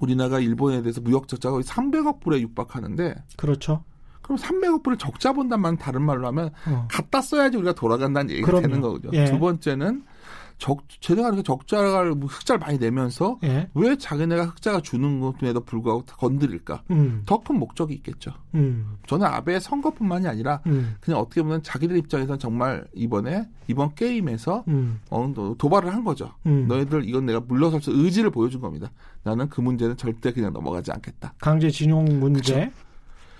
우리나라가 일본에 대해서 무역 적자가 300억 불에 육박하는데 그렇죠. 그럼 300억 불을 적자 본단 말은 다른 말로 하면 어. 갖다 써야지 우리가 돌아간다는 얘기가 그럼요. 되는 거죠. 예. 두 번째는 적 제대로 하니까 적자를 뭐 흑자를 많이 내면서 예. 왜 자기네가 흑자가 주는 것에도 불구하고 건드릴까? 음. 더큰 목적이 있겠죠. 음. 저는 아베의 선거뿐만이 아니라 음. 그냥 어떻게 보면 자기들 입장에서는 정말 이번에 이번 게임에서 음. 어느 정도 도발을 한 거죠. 음. 너희들 이건 내가 물러설 수 의지를 보여준 겁니다. 나는 그 문제는 절대 그냥 넘어가지 않겠다. 강제 진용 문제.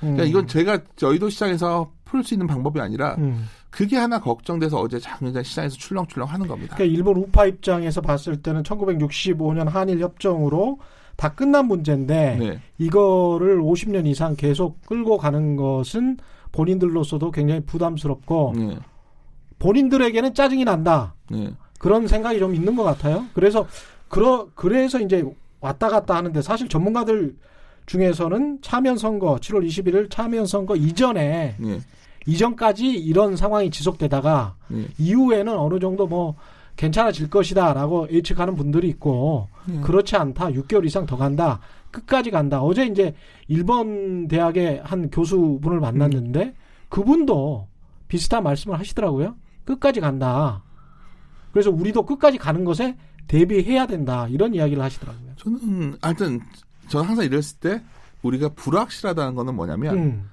음. 그러니까 이건 제가 저희도 시장에서 풀 수 있는 방법이 아니라 음. 그게 하나 걱정돼서 어제 장의장 시장에서 출렁출렁 하는 겁니다. 그러니까 일본 우파 입장에서 봤을 때는 1965년 한일 협정으로 다 끝난 문제인데 네. 이거를 50년 이상 계속 끌고 가는 것은 본인들로서도 굉장히 부담스럽고 네. 본인들에게는 짜증이 난다. 네. 그런 생각이 좀 있는 것 같아요. 그래서 그러 그래서 이제 왔다 갔다 하는데 사실 전문가들 중에서는 차면 선거 7월 21일 차면 선거 이전에 네. 이전까지 이런 상황이 지속되다가 네. 이후에는 어느 정도 뭐 괜찮아질 것이다라고 예측하는 분들이 있고 네. 그렇지 않다. 6개월 이상 더 간다. 끝까지 간다. 어제 이제 일본 대학의 한 교수분을 만났는데 그분도 비슷한 말씀을 하시더라고요. 끝까지 간다. 그래서 우리도 끝까지 가는 것에 대비해야 된다. 이런 이야기를 하시더라고요. 저는 하여튼 저는 항상 이랬을 때 우리가 불확실하다는 거는 뭐냐면 음,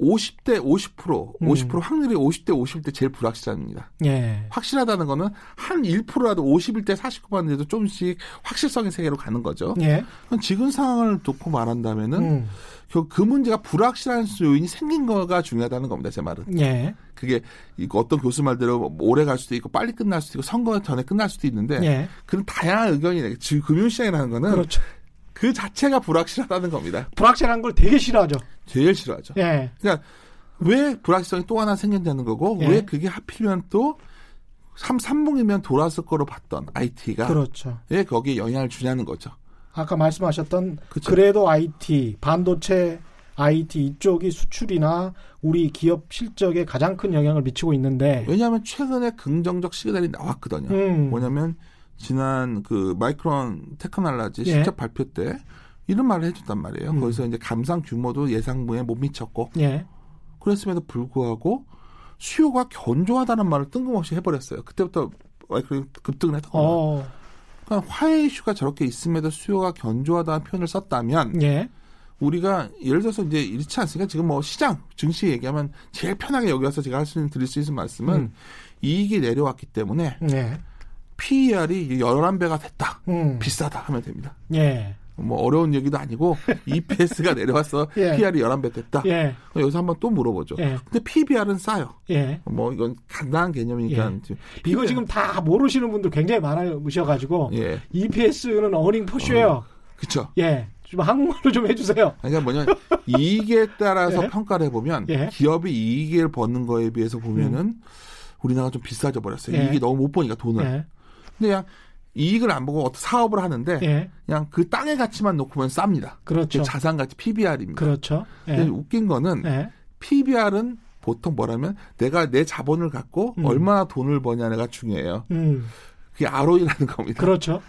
50대 50% 음. 50% 확률이 50대 50대 제일 불확실합니다. 예 확실하다는 거는 한 1%라도 51대 49%인데도 조금씩 확실성의 세계로 가는 거죠. 예. 지금 상황을 놓고 말한다면은 음, 결국 그 문제가 불확실한 요인이 생긴 거가 중요하다는 겁니다. 제 말은. 예. 그게 어떤 교수 말대로 뭐 오래 갈 수도 있고 빨리 끝날 수도 있고 선거 전에 끝날 수도 있는데 예. 그런 다양한 의견이 금융시장이라는 거는 그렇죠. 그 자체가 불확실하다는 겁니다. 불확실한 걸 되게 싫어하죠. 제일 싫어하죠. 예. 그러니까 왜 불확실성이 또 하나 생긴다는 거고 예. 왜 그게 하필이면 또 삼, 삼봉이면 돌아왔을 거로 봤던 IT가 그렇죠. 왜 거기에 영향을 주냐는 거죠. 아까 말씀하셨던 그쵸. 그래도 IT, 반도체 IT 이쪽이 수출이나 우리 기업 실적에 가장 큰 영향을 미치고 있는데 왜냐하면 최근에 긍정적 시그널이 나왔거든요. 음. 뭐냐면 지난 그 마이크론 테크놀로지 예. 실적 발표 때 이런 말을 해줬단 말이에요. 음. 거기서 이제 감산 규모도 예상분에 못 미쳤고 예. 그랬음에도 불구하고 수요가 견조하다는 말을 뜬금없이 해버렸어요. 그때부터 마이크론 급등을 했던 거예요. 어. 그러니까 화웨이 이슈가 저렇게 있음에도 수요가 견조하다는 표현을 썼다면 예. 우리가 예를 들어서 이제 이렇지 않습니까? 지금 뭐 시장 증시 얘기하면 제일 편하게 여기 와서 제가 할 수 있는 드릴 수 있는 말씀은 음. 이익이 내려왔기 때문에 예. PER이 11배가 됐다. 음. 비싸다 하면 됩니다. 예. 뭐 어려운 얘기도 아니고 EPS가 [LAUGHS] 내려와서 예. PER이 11배 됐다. 예. 여기서 한번 또 물어보죠. 예. 근데 PBR은 싸요. 예. 뭐 이건 간단한 개념이니까 예. 지금 이거 지금 다 모르시는 분들 굉장히 많으셔가지고 예. EPS는 어닝 포슈예요. 그렇죠. 예. 좀 한국말로 좀 해주세요. 그러니까 뭐냐 이익에 따라서 [LAUGHS] 예. 평가를 해보면 예. 기업이 이익을 버는 거에 비해서 보면은 우리나라가 좀 비싸져 버렸어요. 예. 이익이 너무 못 버니까 돈을. 예. 근데 그냥 이익을 안 보고 어떤 사업을 하는데 예. 그냥 그 땅의 가치만 놓고 보면 쌉니다. 그렇죠. 그 자산 가치 PBR입니다. 그렇죠. 예. 웃긴 거는 예. PBR은 보통 뭐라면 내가 내 자본을 갖고 음. 얼마나 돈을 버냐가 중요해요. 음. 그게 ROE라는 겁니다. 그렇죠.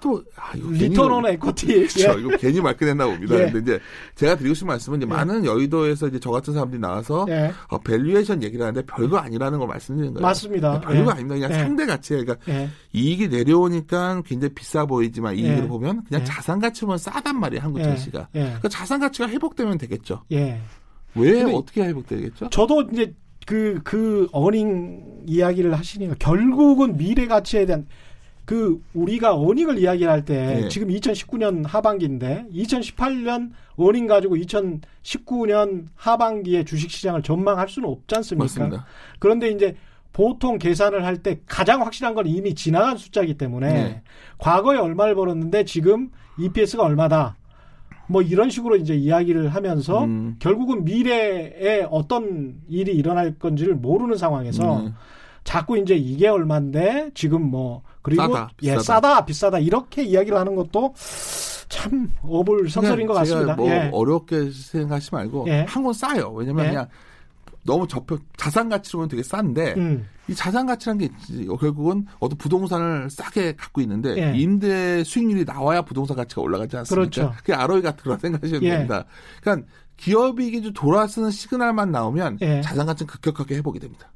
또 아, return on equity. 그렇죠. 예. 이거 괜히 말 꺼냈나 봅니다. 예. 근데 이제 제가 드리고 싶은 말씀은 이제 예. 많은 여의도에서 이제 저 같은 사람들이 나와서 예. 어, valuation 얘기를 하는데 별거 아니라는 걸 말씀드리는 거예요. 맞습니다. 별거 예. 아닙니다. 그냥 예. 상대 가치예요. 그러니까 예. 이익이 내려오니까 굉장히 비싸 보이지만 이익을 예. 보면 그냥 예. 자산 가치만 싸단 말이에요. 한국 예. 증시가. 예. 그러니까 자산 가치가 회복되면 되겠죠. 예. 왜 어떻게 회복되겠죠? 저도 이제 그, 그 어닝 이야기를 하시니까 결국은 미래 가치에 대한 그 우리가 어닝을 이야기할 때 예. 지금 2019년 하반기인데 2018년 어닝 가지고 2019년 하반기에 주식 시장을 전망할 수는 없지 않습니까? 맞습니다. 그런데 이제 보통 계산을 할 때 가장 확실한 건 이미 지나간 숫자이기 때문에 네. 과거에 얼마를 벌었는데 지금 EPS가 얼마다 뭐 이런 식으로 이제 이야기를 하면서 음. 결국은 미래에 어떤 일이 일어날 건지를 모르는 상황에서 네. 자꾸 이제 이게 얼마인데 지금 뭐 그리고 싸다, 예 비싸다. 싸다 비싸다 이렇게 이야기를 하는 것도 참 어불성설인 것 같습니다. 뭐 예. 어렵게 생각하지 말고 예. 한건 싸요. 왜냐면 예. 그냥 너무 접혀 자산 가치로는 되게 싼데 음, 이 자산 가치라는 게 있지. 결국은 어떤 부동산을 싸게 갖고 있는데 예. 임대 수익률이 나와야 부동산 가치가 올라가지 않습니까? 그렇죠. 그게 ROE 같은 거라 생각하시면 예. 됩니다. 그러니까 기업이 이제 돌아서는 시그널만 나오면 예. 자산 가치는 급격하게 회복이 됩니다.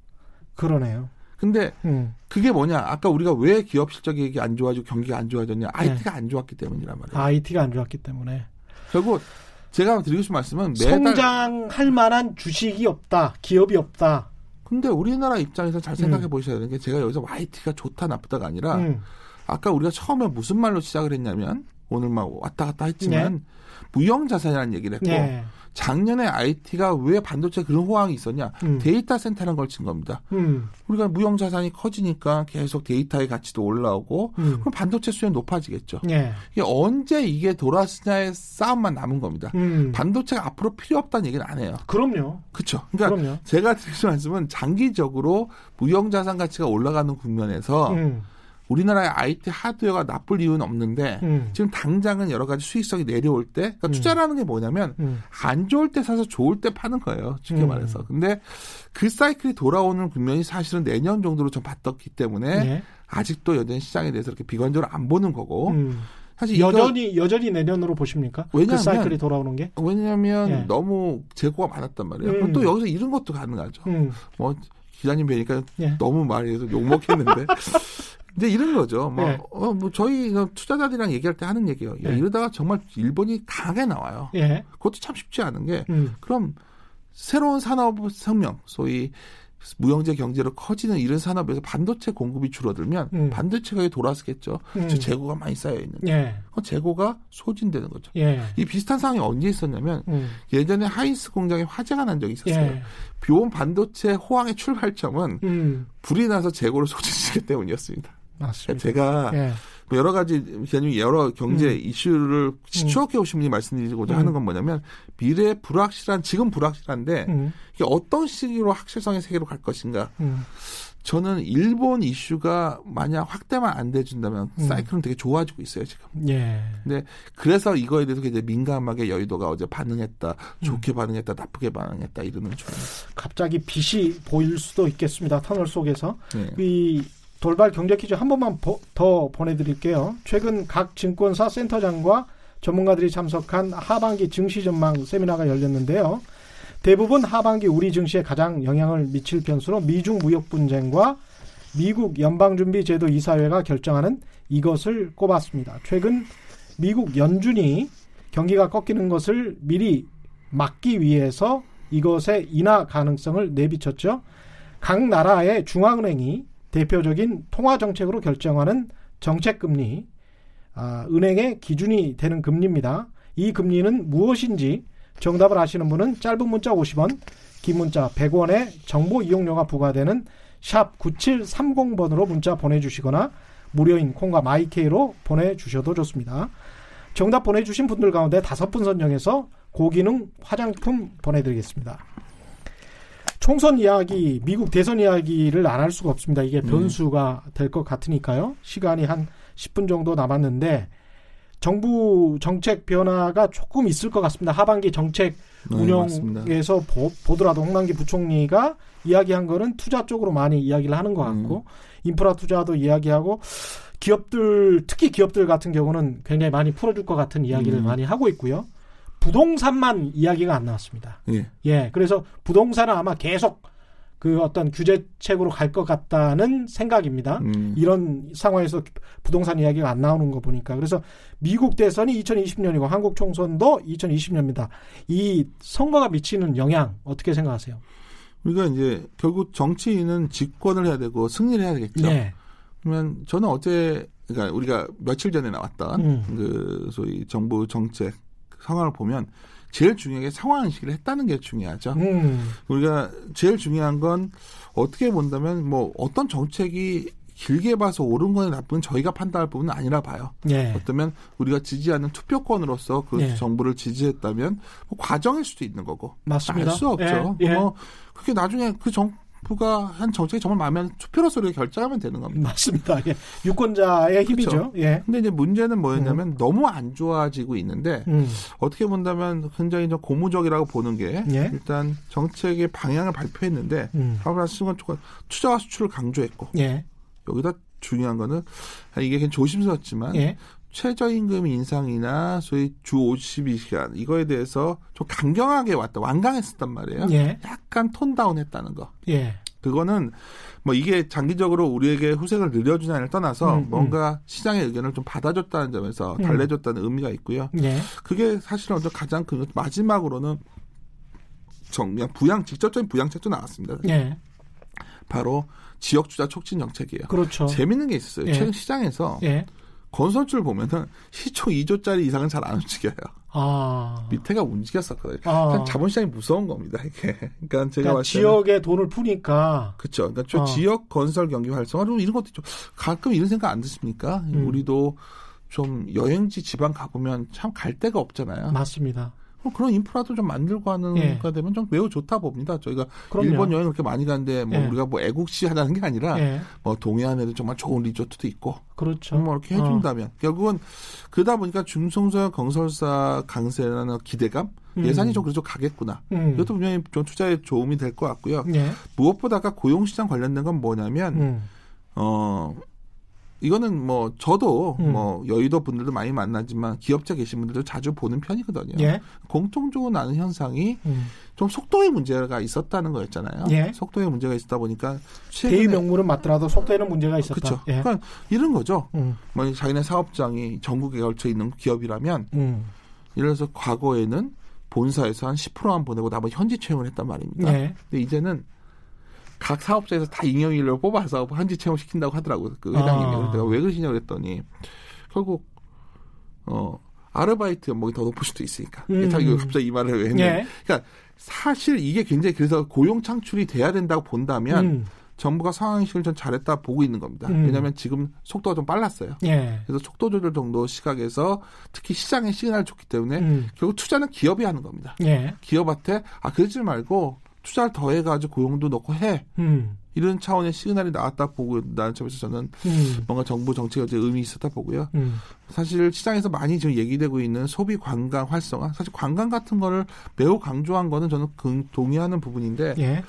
그러네요. 근데 음. 그게 뭐냐? 아까 우리가 왜 기업 실적이 안 좋아지고 경기가 안 좋아졌냐? IT가 안 좋았기 때문이란 말이에요. IT가 안 좋았기 때문에 결국 제가 드리고 싶은 말씀은 성장할 만한 주식이 없다, 기업이 없다. 근데 우리나라 입장에서 잘 생각해 보셔야 되는 게 제가 여기서 YT가 좋다 나쁘다가 아니라 음. 아까 우리가 처음에 무슨 말로 시작을 했냐면 오늘 막 왔다 갔다 했지만 무형 자산이라는 얘기를 했고 네. 작년에 IT가 왜 반도체 그런 호황이 있었냐 음. 데이터 센터라는 걸 친 겁니다. 음. 우리가 무형 자산이 커지니까 계속 데이터의 가치도 올라오고 음. 그럼 반도체 수요 높아지겠죠. 예. 이게 언제 이게 돌아서냐의 싸움만 남은 겁니다. 음. 반도체가 앞으로 필요 없다는 얘기는 안 해요. 그럼요. 그렇죠. 그러니까 그럼요. 제가 드리는 말씀은 장기적으로 무형 자산 가치가 올라가는 국면에서 음. 우리나라의 IT 하드웨어가 나쁠 이유는 없는데 음. 지금 당장은 여러 가지 수익성이 내려올 때 그러니까 음. 투자라는 게 뭐냐면 음. 안 좋을 때 사서 좋을 때 파는 거예요. 쉽게 음. 말해서. 근데 그 사이클이 돌아오는 국면이 사실은 내년 정도로 좀 봤었기 때문에 예. 아직도 여전히 시장에 대해서 이렇게 비관적으로 안 보는 거고 음. 사실 이거 여전히 여전히 내년으로 보십니까? 왜냐하면 그 사이클이 돌아오는 게? 왜냐하면 예. 너무 재고가 많았단 말이에요. 음. 그럼 또 여기서 이런 것도 가능하죠. 음. 뭐 기자님 뵈니까 예. 너무 말해서 욕 먹겠는데 [LAUGHS] 이제 이런 거죠. 뭐, 예. 어, 뭐 저희 투자자들이랑 얘기할 때 하는 얘기예요. 야, 예. 이러다가 정말 일본이 강하게 나와요. 예. 그것도 참 쉽지 않은 게 음. 그럼 새로운 산업 혁명, 소위 무형제 경제로 커지는 이런 산업에서 반도체 공급이 줄어들면 음. 반도체 가격이 돌아서겠죠. 음. 즉 재고가 많이 쌓여 있는데 예. 그 재고가 소진되는 거죠. 예. 이 비슷한 상황이 언제 있었냐면 음. 예전에 하이스 공장에 화재가 난 적이 있었어요. 예. 비온 반도체 호황의 출발점은 음. 불이 나서 재고를 소진시켰기 때문이었습니다. 맞습니다. 제가 예. 뭐 여러 가지 기자님이 여러 경제 음. 이슈를 추억해 오신 분이 말씀드리고자 음. 하는 건 뭐냐면 미래 불확실한 지금 불확실한데 음. 이게 어떤 시기로 확실성의 세계로 갈 것인가 음. 저는 일본 이슈가 만약 확대만 안 돼준다면 음. 사이클은 되게 좋아지고 있어요 지금. 예. 근데 그래서 이거에 대해서 이제 민감하게 여의도가 어제 반응했다, 음. 좋게 반응했다, 나쁘게 반응했다 이러는 중. 갑자기 빛이 보일 수도 있겠습니다. 터널 속에서. 네. 이 돌발 경제 퀴즈 한 번만 보- 더 보내드릴게요. 최근 각 증권사 센터장과 전문가들이 참석한 하반기 증시 전망 세미나가 열렸는데요. 대부분 하반기 우리 증시에 가장 영향을 미칠 변수로 미중 무역 분쟁과 미국 연방준비제도 이사회가 결정하는 이것을 꼽았습니다. 최근 미국 연준이 경기가 꺾이는 것을 미리 막기 위해서 이것의 인하 가능성을 내비쳤죠. 각 나라의 중앙은행이 대표적인 통화 정책으로 결정하는 정책 금리, 아, 은행의 기준이 되는 금리입니다. 이 금리는 무엇인지 정답을 아시는 분은 짧은 문자 50원, 긴 문자 100원의 정보 이용료가 부과되는 샵 9730번으로 문자 보내주시거나 무료인 콩과 마이케이로 보내주셔도 좋습니다. 정답 보내주신 분들 가운데 다섯 분 선정해서 고기능 화장품 보내드리겠습니다. 총선 이야기, 미국 대선 이야기를 안 할 수가 없습니다. 이게 네. 변수가 될것 같으니까요. 시간이 한 10분 정도 남았는데 정부 정책 변화가 조금 있을 것 같습니다. 하반기 정책 네. 운영에서 보, 보더라도 홍남기 부총리가 이야기한 거는 투자 쪽으로 많이 이야기를 하는 것 음. 같고 인프라 투자도 이야기하고 기업들 특히 기업들 같은 경우는 굉장히 많이 풀어줄 것 같은 이야기를 음. 많이 하고 있고요. 부동산만 이야기가 안 나왔습니다. 예. 예, 그래서 부동산은 아마 계속 그 어떤 규제책으로 갈 것 같다는 생각입니다. 음. 이런 상황에서 부동산 이야기가 안 나오는 거 보니까 그래서 미국 대선이 2020년이고 한국 총선도 2020년입니다. 이 선거가 미치는 영향 어떻게 생각하세요? 우리가 이제 결국 정치인은 집권을 해야 되고 승리를 해야 되겠죠. 네. 그러면 저는 어제 그러니까 우리가 며칠 전에 나왔던 음. 그 소위 정부 정책 상황을 보면 제일 중요한 게 상황 인식을 했다는 게 중요하죠. 음. 우리가 제일 중요한 건 어떻게 본다면 뭐 어떤 정책이 길게 봐서 옳은 거나 나쁜 건 저희가 판단할 부분은 아니라 봐요. 예. 어쩌면 우리가 지지하는 투표권으로서 그 네. 정부를 지지했다면 뭐 과정일 수도 있는 거고 맞습니다. 알 수 없죠. 예, 예. 뭐 그게 나중에 그 정 부가 한 정책이 정말 마음에 안 투표로서 결정하면 되는 겁니다. 맞습니다. 예. 유권자의 힘이죠. 예. 근데 이제 문제는 뭐였냐면 너무 안 좋아지고 있는데 음. 어떻게 본다면 굉장히 좀 고무적이라고 보는 게 예. 일단 정책의 방향을 발표했는데 음. 하루나 순간 투자와 수출을 강조했고 예. 여기다 중요한 거는 이게 그냥 조심스럽지만 예. 최저임금 인상이나 소위 주 52시간 이거에 대해서 좀 강경하게 왔다 완강했었단 말이에요. 예. 약간 톤 다운했다는 거. 예. 그거는 뭐 이게 장기적으로 우리에게 후색을 늘려주냐를 떠나서 음, 뭔가 시장의 의견을 좀 받아줬다는 점에서 음. 달래줬다는 의미가 있고요. 예. 그게 사실은 어떤 가장 큰 마지막으로는 정 그냥 부양 직접적인 부양책도 나왔습니다. 예. 바로 지역 주자 촉진 정책이에요. 그렇죠. 재밌는 게 있었어요. 예. 최근 시장에서 예. 건설주를 보면은 시총 2조짜리 이상은 잘 안 움직여요. 아. 밑에가 움직였었거든요. 아. 참 자본시장이 무서운 겁니다. 이게. 그러니까 제가 그러니까 지역에 돈을 푸니까 그렇죠. 그러니까 저 어. 지역 건설 경기 활성화 좀 이런 것도 좀 가끔 이런 생각 안 드십니까? 음. 우리도 좀 여행지 지방 가보면 참 갈 데가 없잖아요. 맞습니다. 그럼 그런 인프라도 좀 만들고 하는 예. 가 되면 좀 매우 좋다 봅니다. 저희가 그럼요. 일본 여행 그렇게 많이 가는데 뭐 예. 우리가 뭐 애국시 하자는 게 아니라 예. 뭐 동해안에도 정말 좋은 리조트도 있고 그렇죠. 뭐 이렇게 해준다면 결국은 그러다 보니까 중소형 건설사 강세라는 기대감 음. 예산이 좀 그래도 가겠구나. 음. 이것도 분명히 좀 투자에 도움이 될 것 같고요. 예. 무엇보다가 고용시장 관련된 건 뭐냐면 음. 어 이거는 뭐 저도 음. 뭐 여의도 분들도 많이 만나지만 기업체 계신 분들도 자주 보는 편이거든요. 예. 공통적으로 나는 현상이 음. 좀 속도의 문제가 있었다는 거였잖아요. 예. 속도의 문제가 있다 보니까 대의 명물은 맞더라도 속도에는 문제가 있었다. 그렇죠. 예. 그러니까 이런 거죠. 음. 뭐 자기네 사업장이 전국에 걸쳐 있는 기업이라면 음. 예를 들어서 과거에는 본사에서 한 10%만 보내고 나머지 현지 채용을 했단 말입니다. 예. 근데 이제는 각 사업자에서 다 임용인력을 뽑아서 현지 채용 시킨다고 하더라고요. 그 회장님이. 아. 내가 왜 그러시냐고 그랬더니 결국 어 아르바이트 연봉이 더 높을 수도 있으니까. 음. 자기 갑자기 이 말을 왜 했냐. 예. 그러니까 사실 이게 굉장히 그래서 고용 창출이 돼야 된다고 본다면 음. 정부가 상황식을 좀 잘했다 보고 있는 겁니다. 음. 왜냐하면 지금 속도가 좀 빨랐어요. 예. 그래서 속도 조절 정도 시각에서 특히 시장에 시그널을 줬기 때문에 음. 결국 투자는 기업이 하는 겁니다. 예. 기업한테 아 그러지 말고 투자를 더 해가지고 고용도 넣고 해 음. 이런 차원의 시그널이 나왔다 보고 나는 점에서 저는 음. 뭔가 정부 정책에 의미 있었다 보고요. 음. 사실 시장에서 많이 지금 얘기되고 있는 소비 관광 활성화 사실 관광 같은 거를 매우 강조한 거는 저는 그- 동의하는 부분인데 예.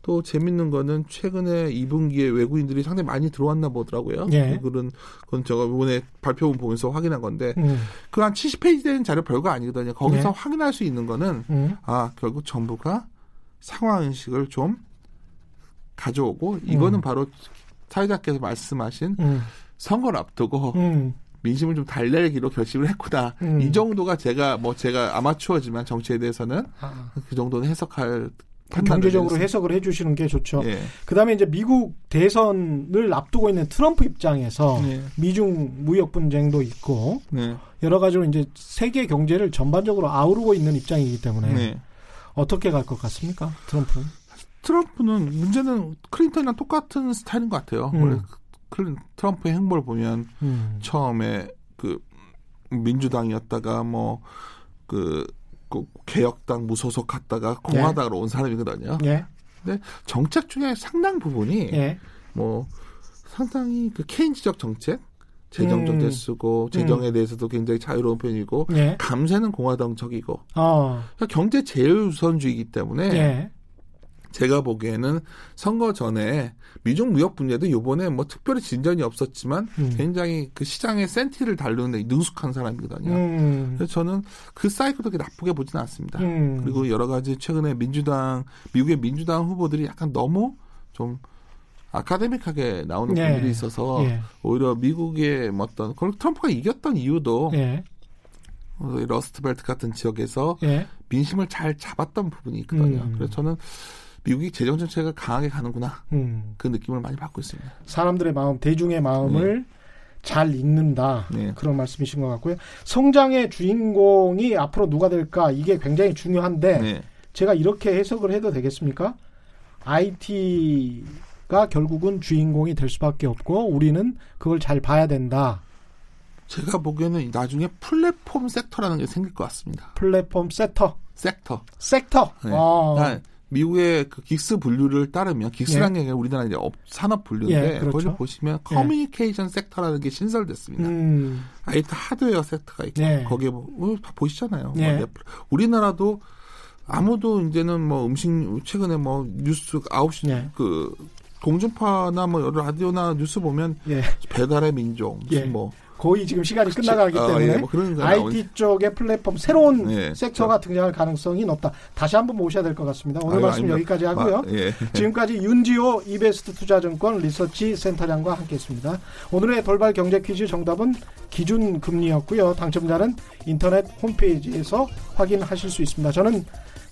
또 재밌는 거는 최근에 2분기에 외국인들이 상당히 많이 들어왔나 보더라고요. 예. 그런 그건 제가 이번에 발표문 보면서 확인한 건데 음. 그한 70페이지 되는 자료 별거 아니거든요. 거기서 예. 확인할 수 있는 거는 음. 아 결국 정부가 상황 인식을 좀 가져오고 이거는 음. 바로 사회자께서 말씀하신 음. 선거를 앞두고 음. 민심을 좀 달래기로 결심을 했구나. 음. 이 정도가 제가 뭐 제가 아마추어지만 정치에 대해서는 아. 그 정도는 해석할 경제적으로. 해석을 해주시는 게 좋죠. 예. 그다음에 이제 미국 대선을 앞두고 있는 트럼프 입장에서 네. 미중 무역 분쟁도 있고 네. 여러 가지로 이제 세계 경제를 전반적으로 아우르고 있는 입장이기 때문에 네. 어떻게 갈 것 같습니까? 트럼프는? 트럼프는 문제는 클린턴이랑 똑같은 스타일인 것 같아요. 음. 원래 클린, 트럼프의 행보를 보면 음. 처음에 그 민주당이었다가 뭐그 그 개혁당 무소속 갔다가 공화당으로 온 사람이거든요. 예. 정책 중에 상당 부분이 예. 뭐 상당히 그 케인즈적 정책, 재정 음. 정책 쓰고 재정에 대해서도 굉장히 자유로운 편이고 예. 감세는 공화당 적이고 어. 그러니까 경제 제일 우선주의이기 때문에 예. 제가 보기에는 선거 전에 미중 무역 분쟁도 요번에 뭐 특별히 진전이 없었지만 음. 굉장히 그 시장의 senti를 다루는데 능숙한 사람이거든요. 음. 그래서 저는 그 사이클도 그렇게 나쁘게 보지는 않습니다. 음. 그리고 여러 가지 최근에 민주당 미국의 민주당 후보들이 약간 너무 좀 academic하게 나오는 예. 분들이 있어서 예. 오히려 미국의 뭐 어떤 그걸 트럼프가 이겼던 이유도 예. 어, 이 러스트벨트 같은 지역에서 예. 민심을 잘 잡았던 부분이 있거든요. 음. 그래서 저는 미국이 재정 정책을 강하게 가는구나 음. 그 느낌을 많이 받고 있습니다. 사람들의 마음, 대중의 마음을 잘 읽는다. 네. 그런 말씀이신 것 같고요. 성장의 주인공이 앞으로 누가 될까? 이게 굉장히 중요한데 네. 제가 이렇게 해석을 해도 되겠습니까? IT 가 결국은 주인공이 될 수밖에 없고 우리는 그걸 잘 봐야 된다. 제가 보기에는 나중에 플랫폼 섹터라는 게 생길 것 같습니다. 플랫폼 세터, 섹터. 섹터. 네. 어. 그러니까 미국의 그 GICS 분류를 따르면 GICS라는 게 아니라 우리나라 이제 업, 산업 분류인데 예, 그렇죠. 거기를 보시면 커뮤니케이션 sector라는 게 신설됐습니다. 음, IT 하드웨어 sector가 있고 예. 거기에 뭐, 어, 다 보시잖아요. 예. 뭐 넷플- 우리나라도 아무도 이제는 뭐 음식 최근에 뭐 뉴스 9시 예. 그 공중파나 뭐 라디오나 뉴스 보면 예. 배달의 민족 예. 뭐 거의 지금 시간이 그쵸. 끝나가기 어, 때문에 예, 뭐 IT. 쪽의 플랫폼 새로운 예, 섹터가 등장할 가능성이 높다. 다시 한번 모셔야 될 것 같습니다. 오늘 아유, 말씀 아닙니다. 여기까지 하고요. 아, 예. 지금까지 윤지호 이베스트 투자증권 리서치 센터장과 함께했습니다. 오늘의 돌발 경제 퀴즈 정답은 기준 금리였고요. 당첨자는 인터넷 홈페이지에서 확인하실 수 있습니다. 저는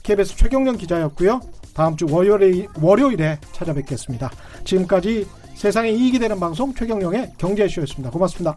KBS 최경련 기자였고요. 다음 주 월요일에, 월요일에 찾아뵙겠습니다. 지금까지 세상에 이익이 되는 방송 최경령의 경제쇼였습니다. 고맙습니다.